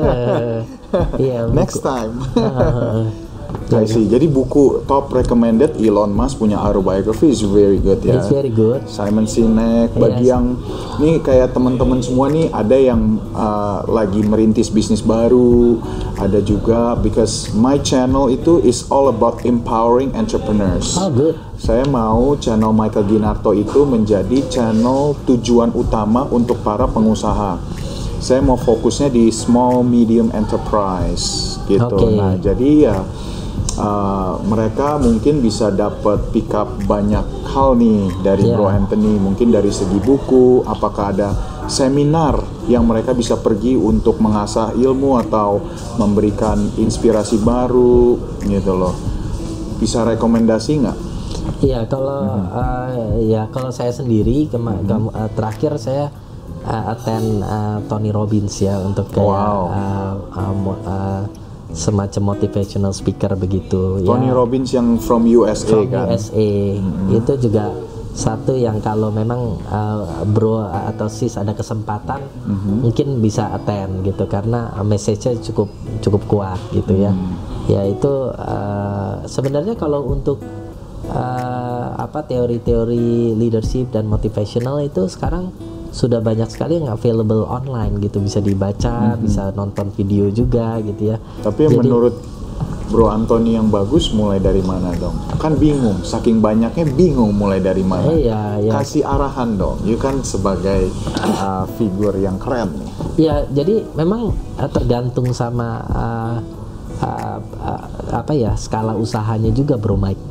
Iya. buku- Next time. Ah, I see. Jadi buku top recommended Elon Musk punya autobiography is very good ya. It's very good. Simon Sinek bagi Yes. yang nih kayak teman-teman semua nih ada yang uh, lagi merintis bisnis baru, ada juga because my channel itu is all about empowering entrepreneurs. Oh good. Saya mau channel Michael Ginarto itu menjadi channel tujuan utama untuk para pengusaha. Saya mau fokusnya di small medium enterprise gitu. Oke. Nah, jadi ya uh, mereka mungkin bisa dapat pick up banyak hal nih dari Iya. Bro Anthony, mungkin dari segi buku, apakah ada seminar yang mereka bisa pergi untuk mengasah ilmu atau memberikan inspirasi baru gitu loh. Bisa rekomendasi nggak? Iya kalau Mm-hmm. eh, ya kalau saya sendiri kema- kem- eh, terakhir saya eh, attend eh, Tony Robbins ya untuk kayak Wow. eh, mo- eh, semacam motivational speaker begitu Tony ya. Robbins yang from USA From kan. USA itu juga satu yang kalau memang uh, bro atau sis ada kesempatan mungkin bisa attend gitu karena message-nya cukup cukup kuat gitu ya. Ya itu uh, sebenarnya kalau untuk uh, apa teori-teori leadership dan motivational itu sekarang sudah banyak sekali yang available online gitu bisa dibaca bisa nonton video juga gitu ya Tapi Jadi- menurut Bro Anthony yang bagus mulai dari mana dong? Kan bingung, saking banyaknya bingung mulai dari mana. Iya, iya. Kasih arahan dong. You kan sebagai uh, figur yang keren nih. Ya, jadi memang uh, tergantung sama uh, uh, uh, apa ya skala usahanya juga Bro Mike.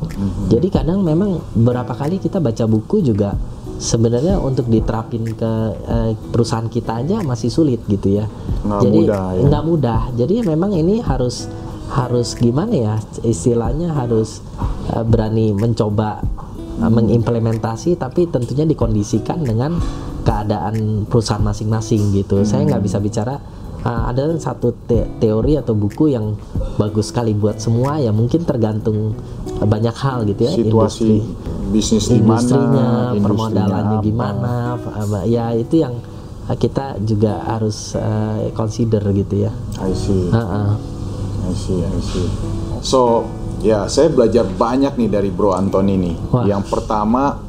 Jadi kadang memang beberapa kali kita baca buku juga sebenarnya untuk diterapin ke uh, perusahaan kita aja masih sulit gitu ya. Nggak Jadi mudah ya. nggak mudah. Jadi memang ini harus harus gimana ya istilahnya harus uh, berani mencoba uh, mengimplementasi tapi tentunya dikondisikan dengan keadaan perusahaan masing-masing gitu. Saya nggak bisa bicara uh, ada satu te- teori atau buku yang bagus sekali buat semua ya mungkin tergantung uh, banyak hal gitu ya Situasi bisnis di mana, industrinya, industrinya permodalannya gimana, uh, ya itu yang uh, kita juga harus uh, consider gitu ya. I see. Uh-uh. I see, I see. So, ya saya belajar banyak nih dari Bro Anthony nih. Wah. Yang pertama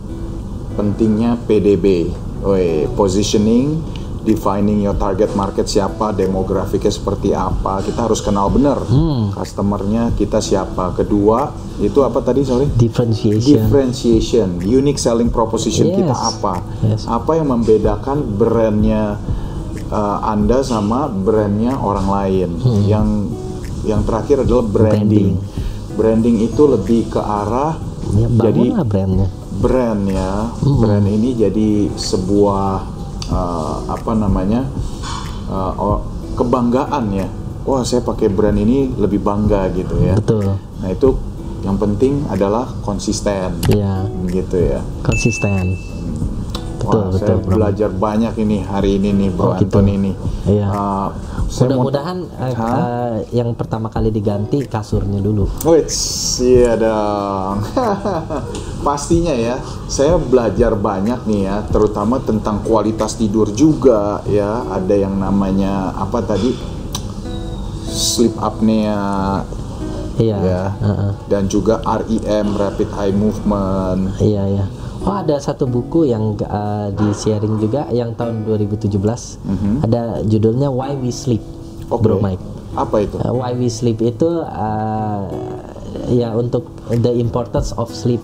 pentingnya PDB, Woi, positioning, defining your target market siapa, demografiknya seperti apa. Kita harus kenal benar Hmm. customernya kita siapa. Kedua itu apa tadi sorry? Differentiation. Differentiation, unique selling proposition kita Yes. apa? Yes. Apa yang membedakan brandnya uh, Anda sama brandnya orang lain? Yang yang terakhir adalah branding. Branding, itu lebih ke arah Ya, jadi brandnya. brand ya. Brand ini jadi sebuah uh, apa namanya uh, oh, kebanggaan ya. Wah saya pakai brand ini lebih bangga gitu ya. Betul. Nah itu yang penting adalah konsisten Ya, gitu ya. konsisten. Betul, Wah, betul, saya Bro. belajar banyak ini hari ini nih Bro Oh, gitu. Anthony ini. Iya. Uh, Mudah-mudahan eh, eh, yang pertama kali diganti kasurnya dulu. Wits, iya dong. Pastinya ya, saya belajar banyak nih ya, terutama tentang kualitas tidur juga ya. Ada yang namanya apa tadi? Sleep apnea Iya. ya. heeh. Dan juga REM, rapid eye movement. Iya, iya. Oh, ada satu buku yang eh, di sharing juga yang tahun 2017. Ada judulnya Why We Sleep. Oke. Bro Mike. Apa itu? Uh, Why We Sleep itu uh, ya untuk the importance of sleep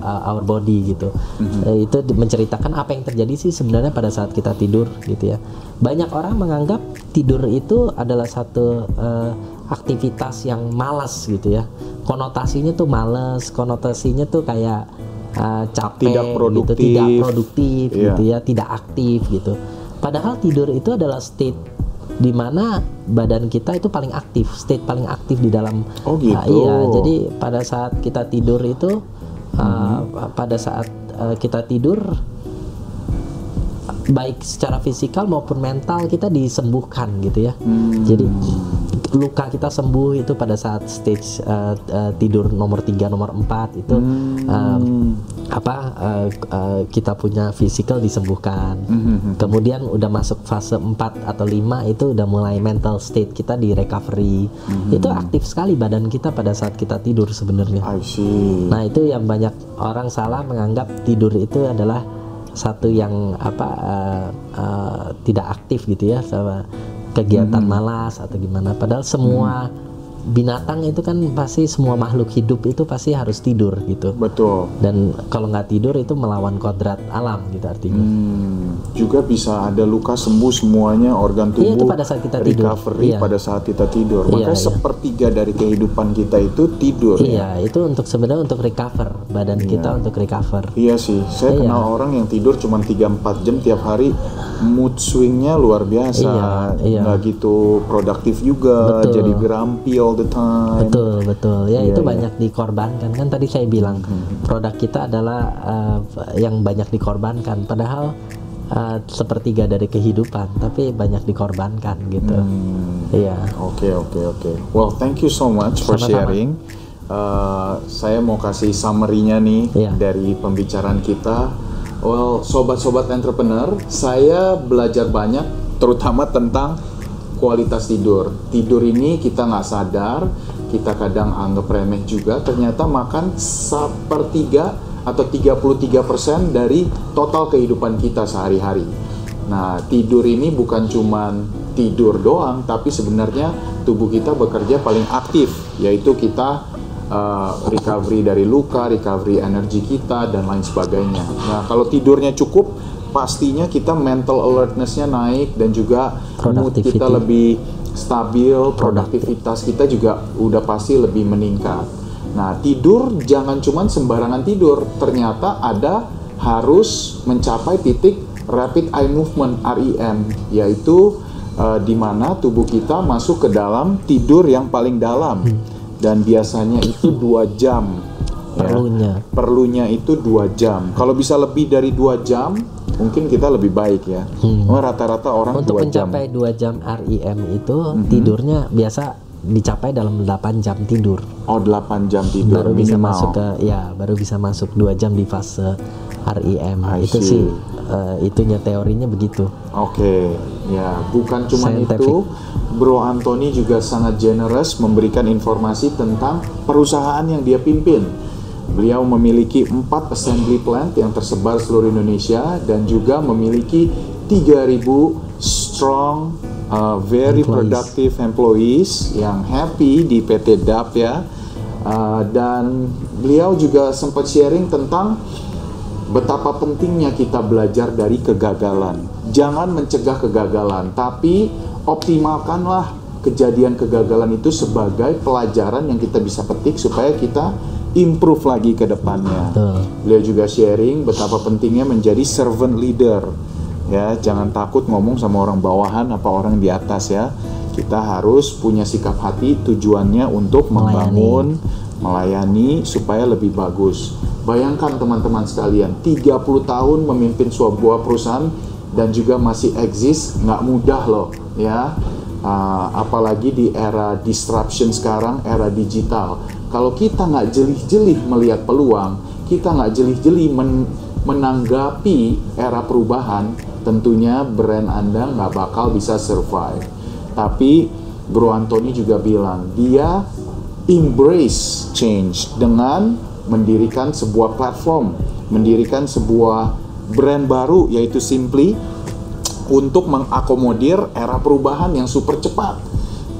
uh, our body gitu. Uh, itu menceritakan apa yang terjadi sih sebenarnya pada saat kita tidur gitu ya. Banyak orang menganggap tidur itu adalah satu uh, aktivitas yang malas gitu ya. Konotasinya tuh malas, konotasinya tuh kayak uh, capek Tidak gitu, produktif. tidak produktif Iya. gitu ya, tidak aktif gitu. Padahal tidur itu adalah state di mana badan kita itu paling aktif, state paling aktif di dalam. Oh, gitu. Ah, iya, jadi pada saat kita tidur itu, ah, Hmm. pada saat ah, kita tidur, baik secara fisikal maupun mental kita disembuhkan gitu ya. Hmm. Jadi luka kita sembuh itu pada saat stage ah, ah, tidur nomor 3 nomor 4 itu Hmm. apa uh, uh, kita punya physical disembuhkan. Mhm. Kemudian udah masuk fase 4 atau 5 itu udah mulai mental state kita di recovery. Mhm. Itu aktif sekali badan kita pada saat kita tidur sebenarnya. Nah, itu yang banyak orang salah menganggap tidur itu adalah satu yang apa uh, uh, tidak aktif gitu ya sama kegiatan Mhm. malas atau gimana. Padahal semua binatang itu kan pasti semua makhluk hidup itu pasti harus tidur gitu Betul. dan kalau nggak tidur itu melawan kodrat alam gitu artinya Hmm, juga bisa ada luka sembuh semuanya organ tubuh Iya, itu pada saat kita tidur. recovery Iya. pada saat kita tidur. Iya, Maka iya. sepertiga dari kehidupan kita itu tidur ya. iya itu untuk sebenarnya untuk recover badan kita untuk recover Iya sih, saya Iya. kenal orang yang tidur cuma 3-4 jam tiap hari, mood swingnya luar biasa, Iya, iya. nggak gitu produktif juga, Betul. jadi grumpy all the time. betul betul ya Iya, itu iya. banyak dikorbankan kan tadi saya bilang produk kita adalah uh, yang banyak dikorbankan padahal uh, sepertiga dari kehidupan tapi banyak dikorbankan gitu Hmm. iya Oke oke oke. Well, thank you so much for Sama-sama. sharing. Uh, saya mau kasih summary-nya nih Iya. dari pembicaraan kita. Well, sobat-sobat entrepreneur, saya belajar banyak, terutama tentang kualitas tidur. Tidur ini kita nggak sadar, kita kadang anggap remeh juga. Ternyata makan sepertiga atau 33% dari total kehidupan kita sehari-hari. Nah, tidur ini bukan cuman tidur doang, tapi sebenarnya tubuh kita bekerja paling aktif, yaitu kita uh, recovery dari luka, recovery energi kita dan lain sebagainya. Nah, kalau tidurnya cukup, pastinya kita mental alertnessnya naik dan juga mood kita lebih stabil, produktivitas kita juga udah pasti lebih meningkat. Nah, tidur jangan cuman sembarangan tidur. Ternyata ada harus mencapai titik rapid eye movement REM, yaitu uh, di mana tubuh kita masuk ke dalam tidur yang paling dalam dan biasanya itu dua jam. ya. Perlunya. Perlunya itu dua jam. Kalau bisa lebih dari dua jam, mungkin kita lebih baik ya. Cuma Rata-rata orang Untuk dua jam. mencapai 2 jam REM itu tidurnya biasa dicapai dalam 8 jam tidur. Oh 8 jam tidur baru bisa minimal. masuk ke ya baru bisa masuk 2 jam di fase REM. I itu see. sih eh, itunya teorinya begitu. Oke, ya bukan cuma itu, Bro Anthony juga sangat generous memberikan informasi tentang perusahaan yang dia pimpin. Beliau memiliki empat assembly plant yang tersebar seluruh Indonesia dan juga memiliki 3.000 strong, uh, very Employees. productive employees yang happy di PT DAP ya. Uh, dan beliau juga sempat sharing tentang betapa pentingnya kita belajar dari kegagalan. Jangan mencegah kegagalan, tapi optimalkanlah kejadian kegagalan itu sebagai pelajaran yang kita bisa petik supaya kita improve lagi ke depannya. Betul. Beliau juga sharing betapa pentingnya menjadi servant leader. Ya, jangan takut ngomong sama orang bawahan apa orang di atas ya. Kita harus punya sikap hati tujuannya untuk Melayani. membangun, melayani supaya lebih bagus. Bayangkan teman-teman sekalian, 30 tahun memimpin sebuah perusahaan dan juga masih eksis, nggak mudah loh ya. Ah, apalagi di era disruption sekarang, era digital. Kalau kita nggak jelih-jelih melihat peluang, kita nggak jelih-jelih men- menanggapi era perubahan, tentunya brand Anda nggak bakal bisa survive. Tapi Bro Anthony juga bilang, dia embrace change dengan mendirikan sebuah platform, mendirikan sebuah brand baru yaitu Simply untuk mengakomodir era perubahan yang super cepat.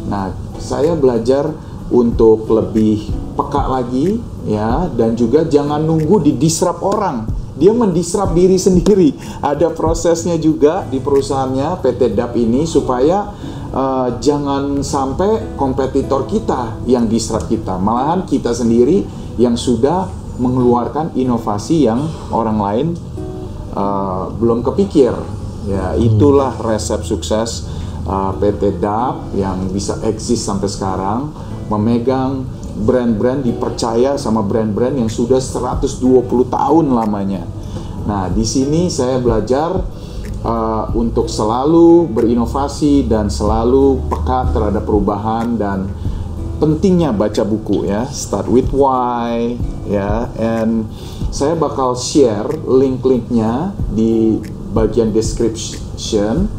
Nah, saya belajar untuk lebih peka lagi ya dan juga jangan nunggu didisrupt orang. Dia mendisrupt diri sendiri. Ada prosesnya juga di perusahaannya PT DAP ini supaya eh, jangan sampai kompetitor kita yang disrupt kita, malahan kita sendiri yang sudah mengeluarkan inovasi yang orang lain eh, belum kepikir. Ya, itulah resep sukses uh, PT DAP yang bisa eksis sampai sekarang, memegang brand-brand dipercaya sama brand-brand yang sudah 120 tahun lamanya. Nah, di sini saya belajar uh, untuk selalu berinovasi dan selalu peka terhadap perubahan dan pentingnya baca buku ya. Start with why ya. And saya bakal share link-linknya di bagian description.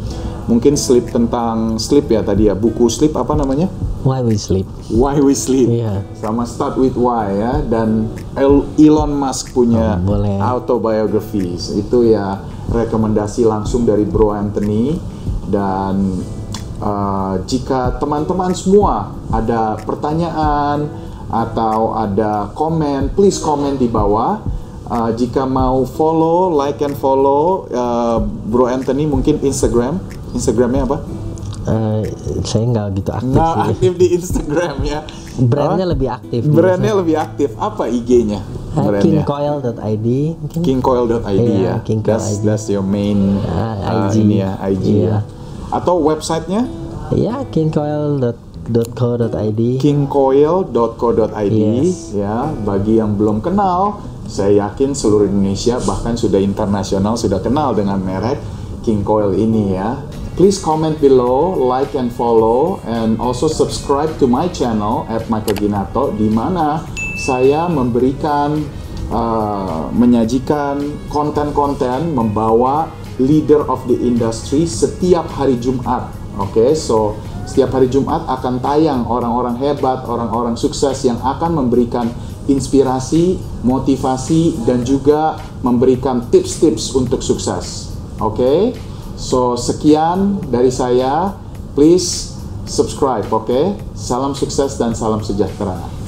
Mungkin slip tentang sleep ya tadi ya. Buku sleep apa namanya? Why we sleep? Why We Sleep. Iya. sama Start with Why ya. Dan El- Elon Musk punya Oh, boleh. autobiographies. Itu ya rekomendasi langsung dari Bro Anthony. Dan uh, jika teman-teman semua ada pertanyaan atau ada komen please komen di bawah Uh, jika mau follow like and follow uh, Bro Anthony mungkin Instagram Instagramnya apa? Eh, saya nggak gitu aktif Nah, sih. aktif di Instagram ya. Brandnya Hah? lebih aktif. Brandnya lebih aktif. Apa IG-nya? Eh. Kingcoil.id mungkin. Kingcoil.id Iya, ya. Kingcoil that's, that's your main Ah, uh, IG. ini ya, IG Iya. ya. Atau websitenya Ya, kingcoil.co.id. kingcoil.co.id Yes. ya. Bagi yang belum kenal, saya yakin seluruh Indonesia bahkan sudah internasional sudah kenal dengan merek King Coil ini ya. Please comment below, like and follow, and also subscribe to my channel at Michael Ginato, di mana saya memberikan, uh, menyajikan konten-konten membawa leader of the industry setiap hari Jumat. Oke, so setiap hari Jumat akan tayang orang-orang hebat, orang-orang sukses yang akan memberikan inspirasi, motivasi, dan juga memberikan tips-tips untuk sukses. Oke, so sekian dari saya. Please subscribe, oke? Salam sukses dan salam sejahtera.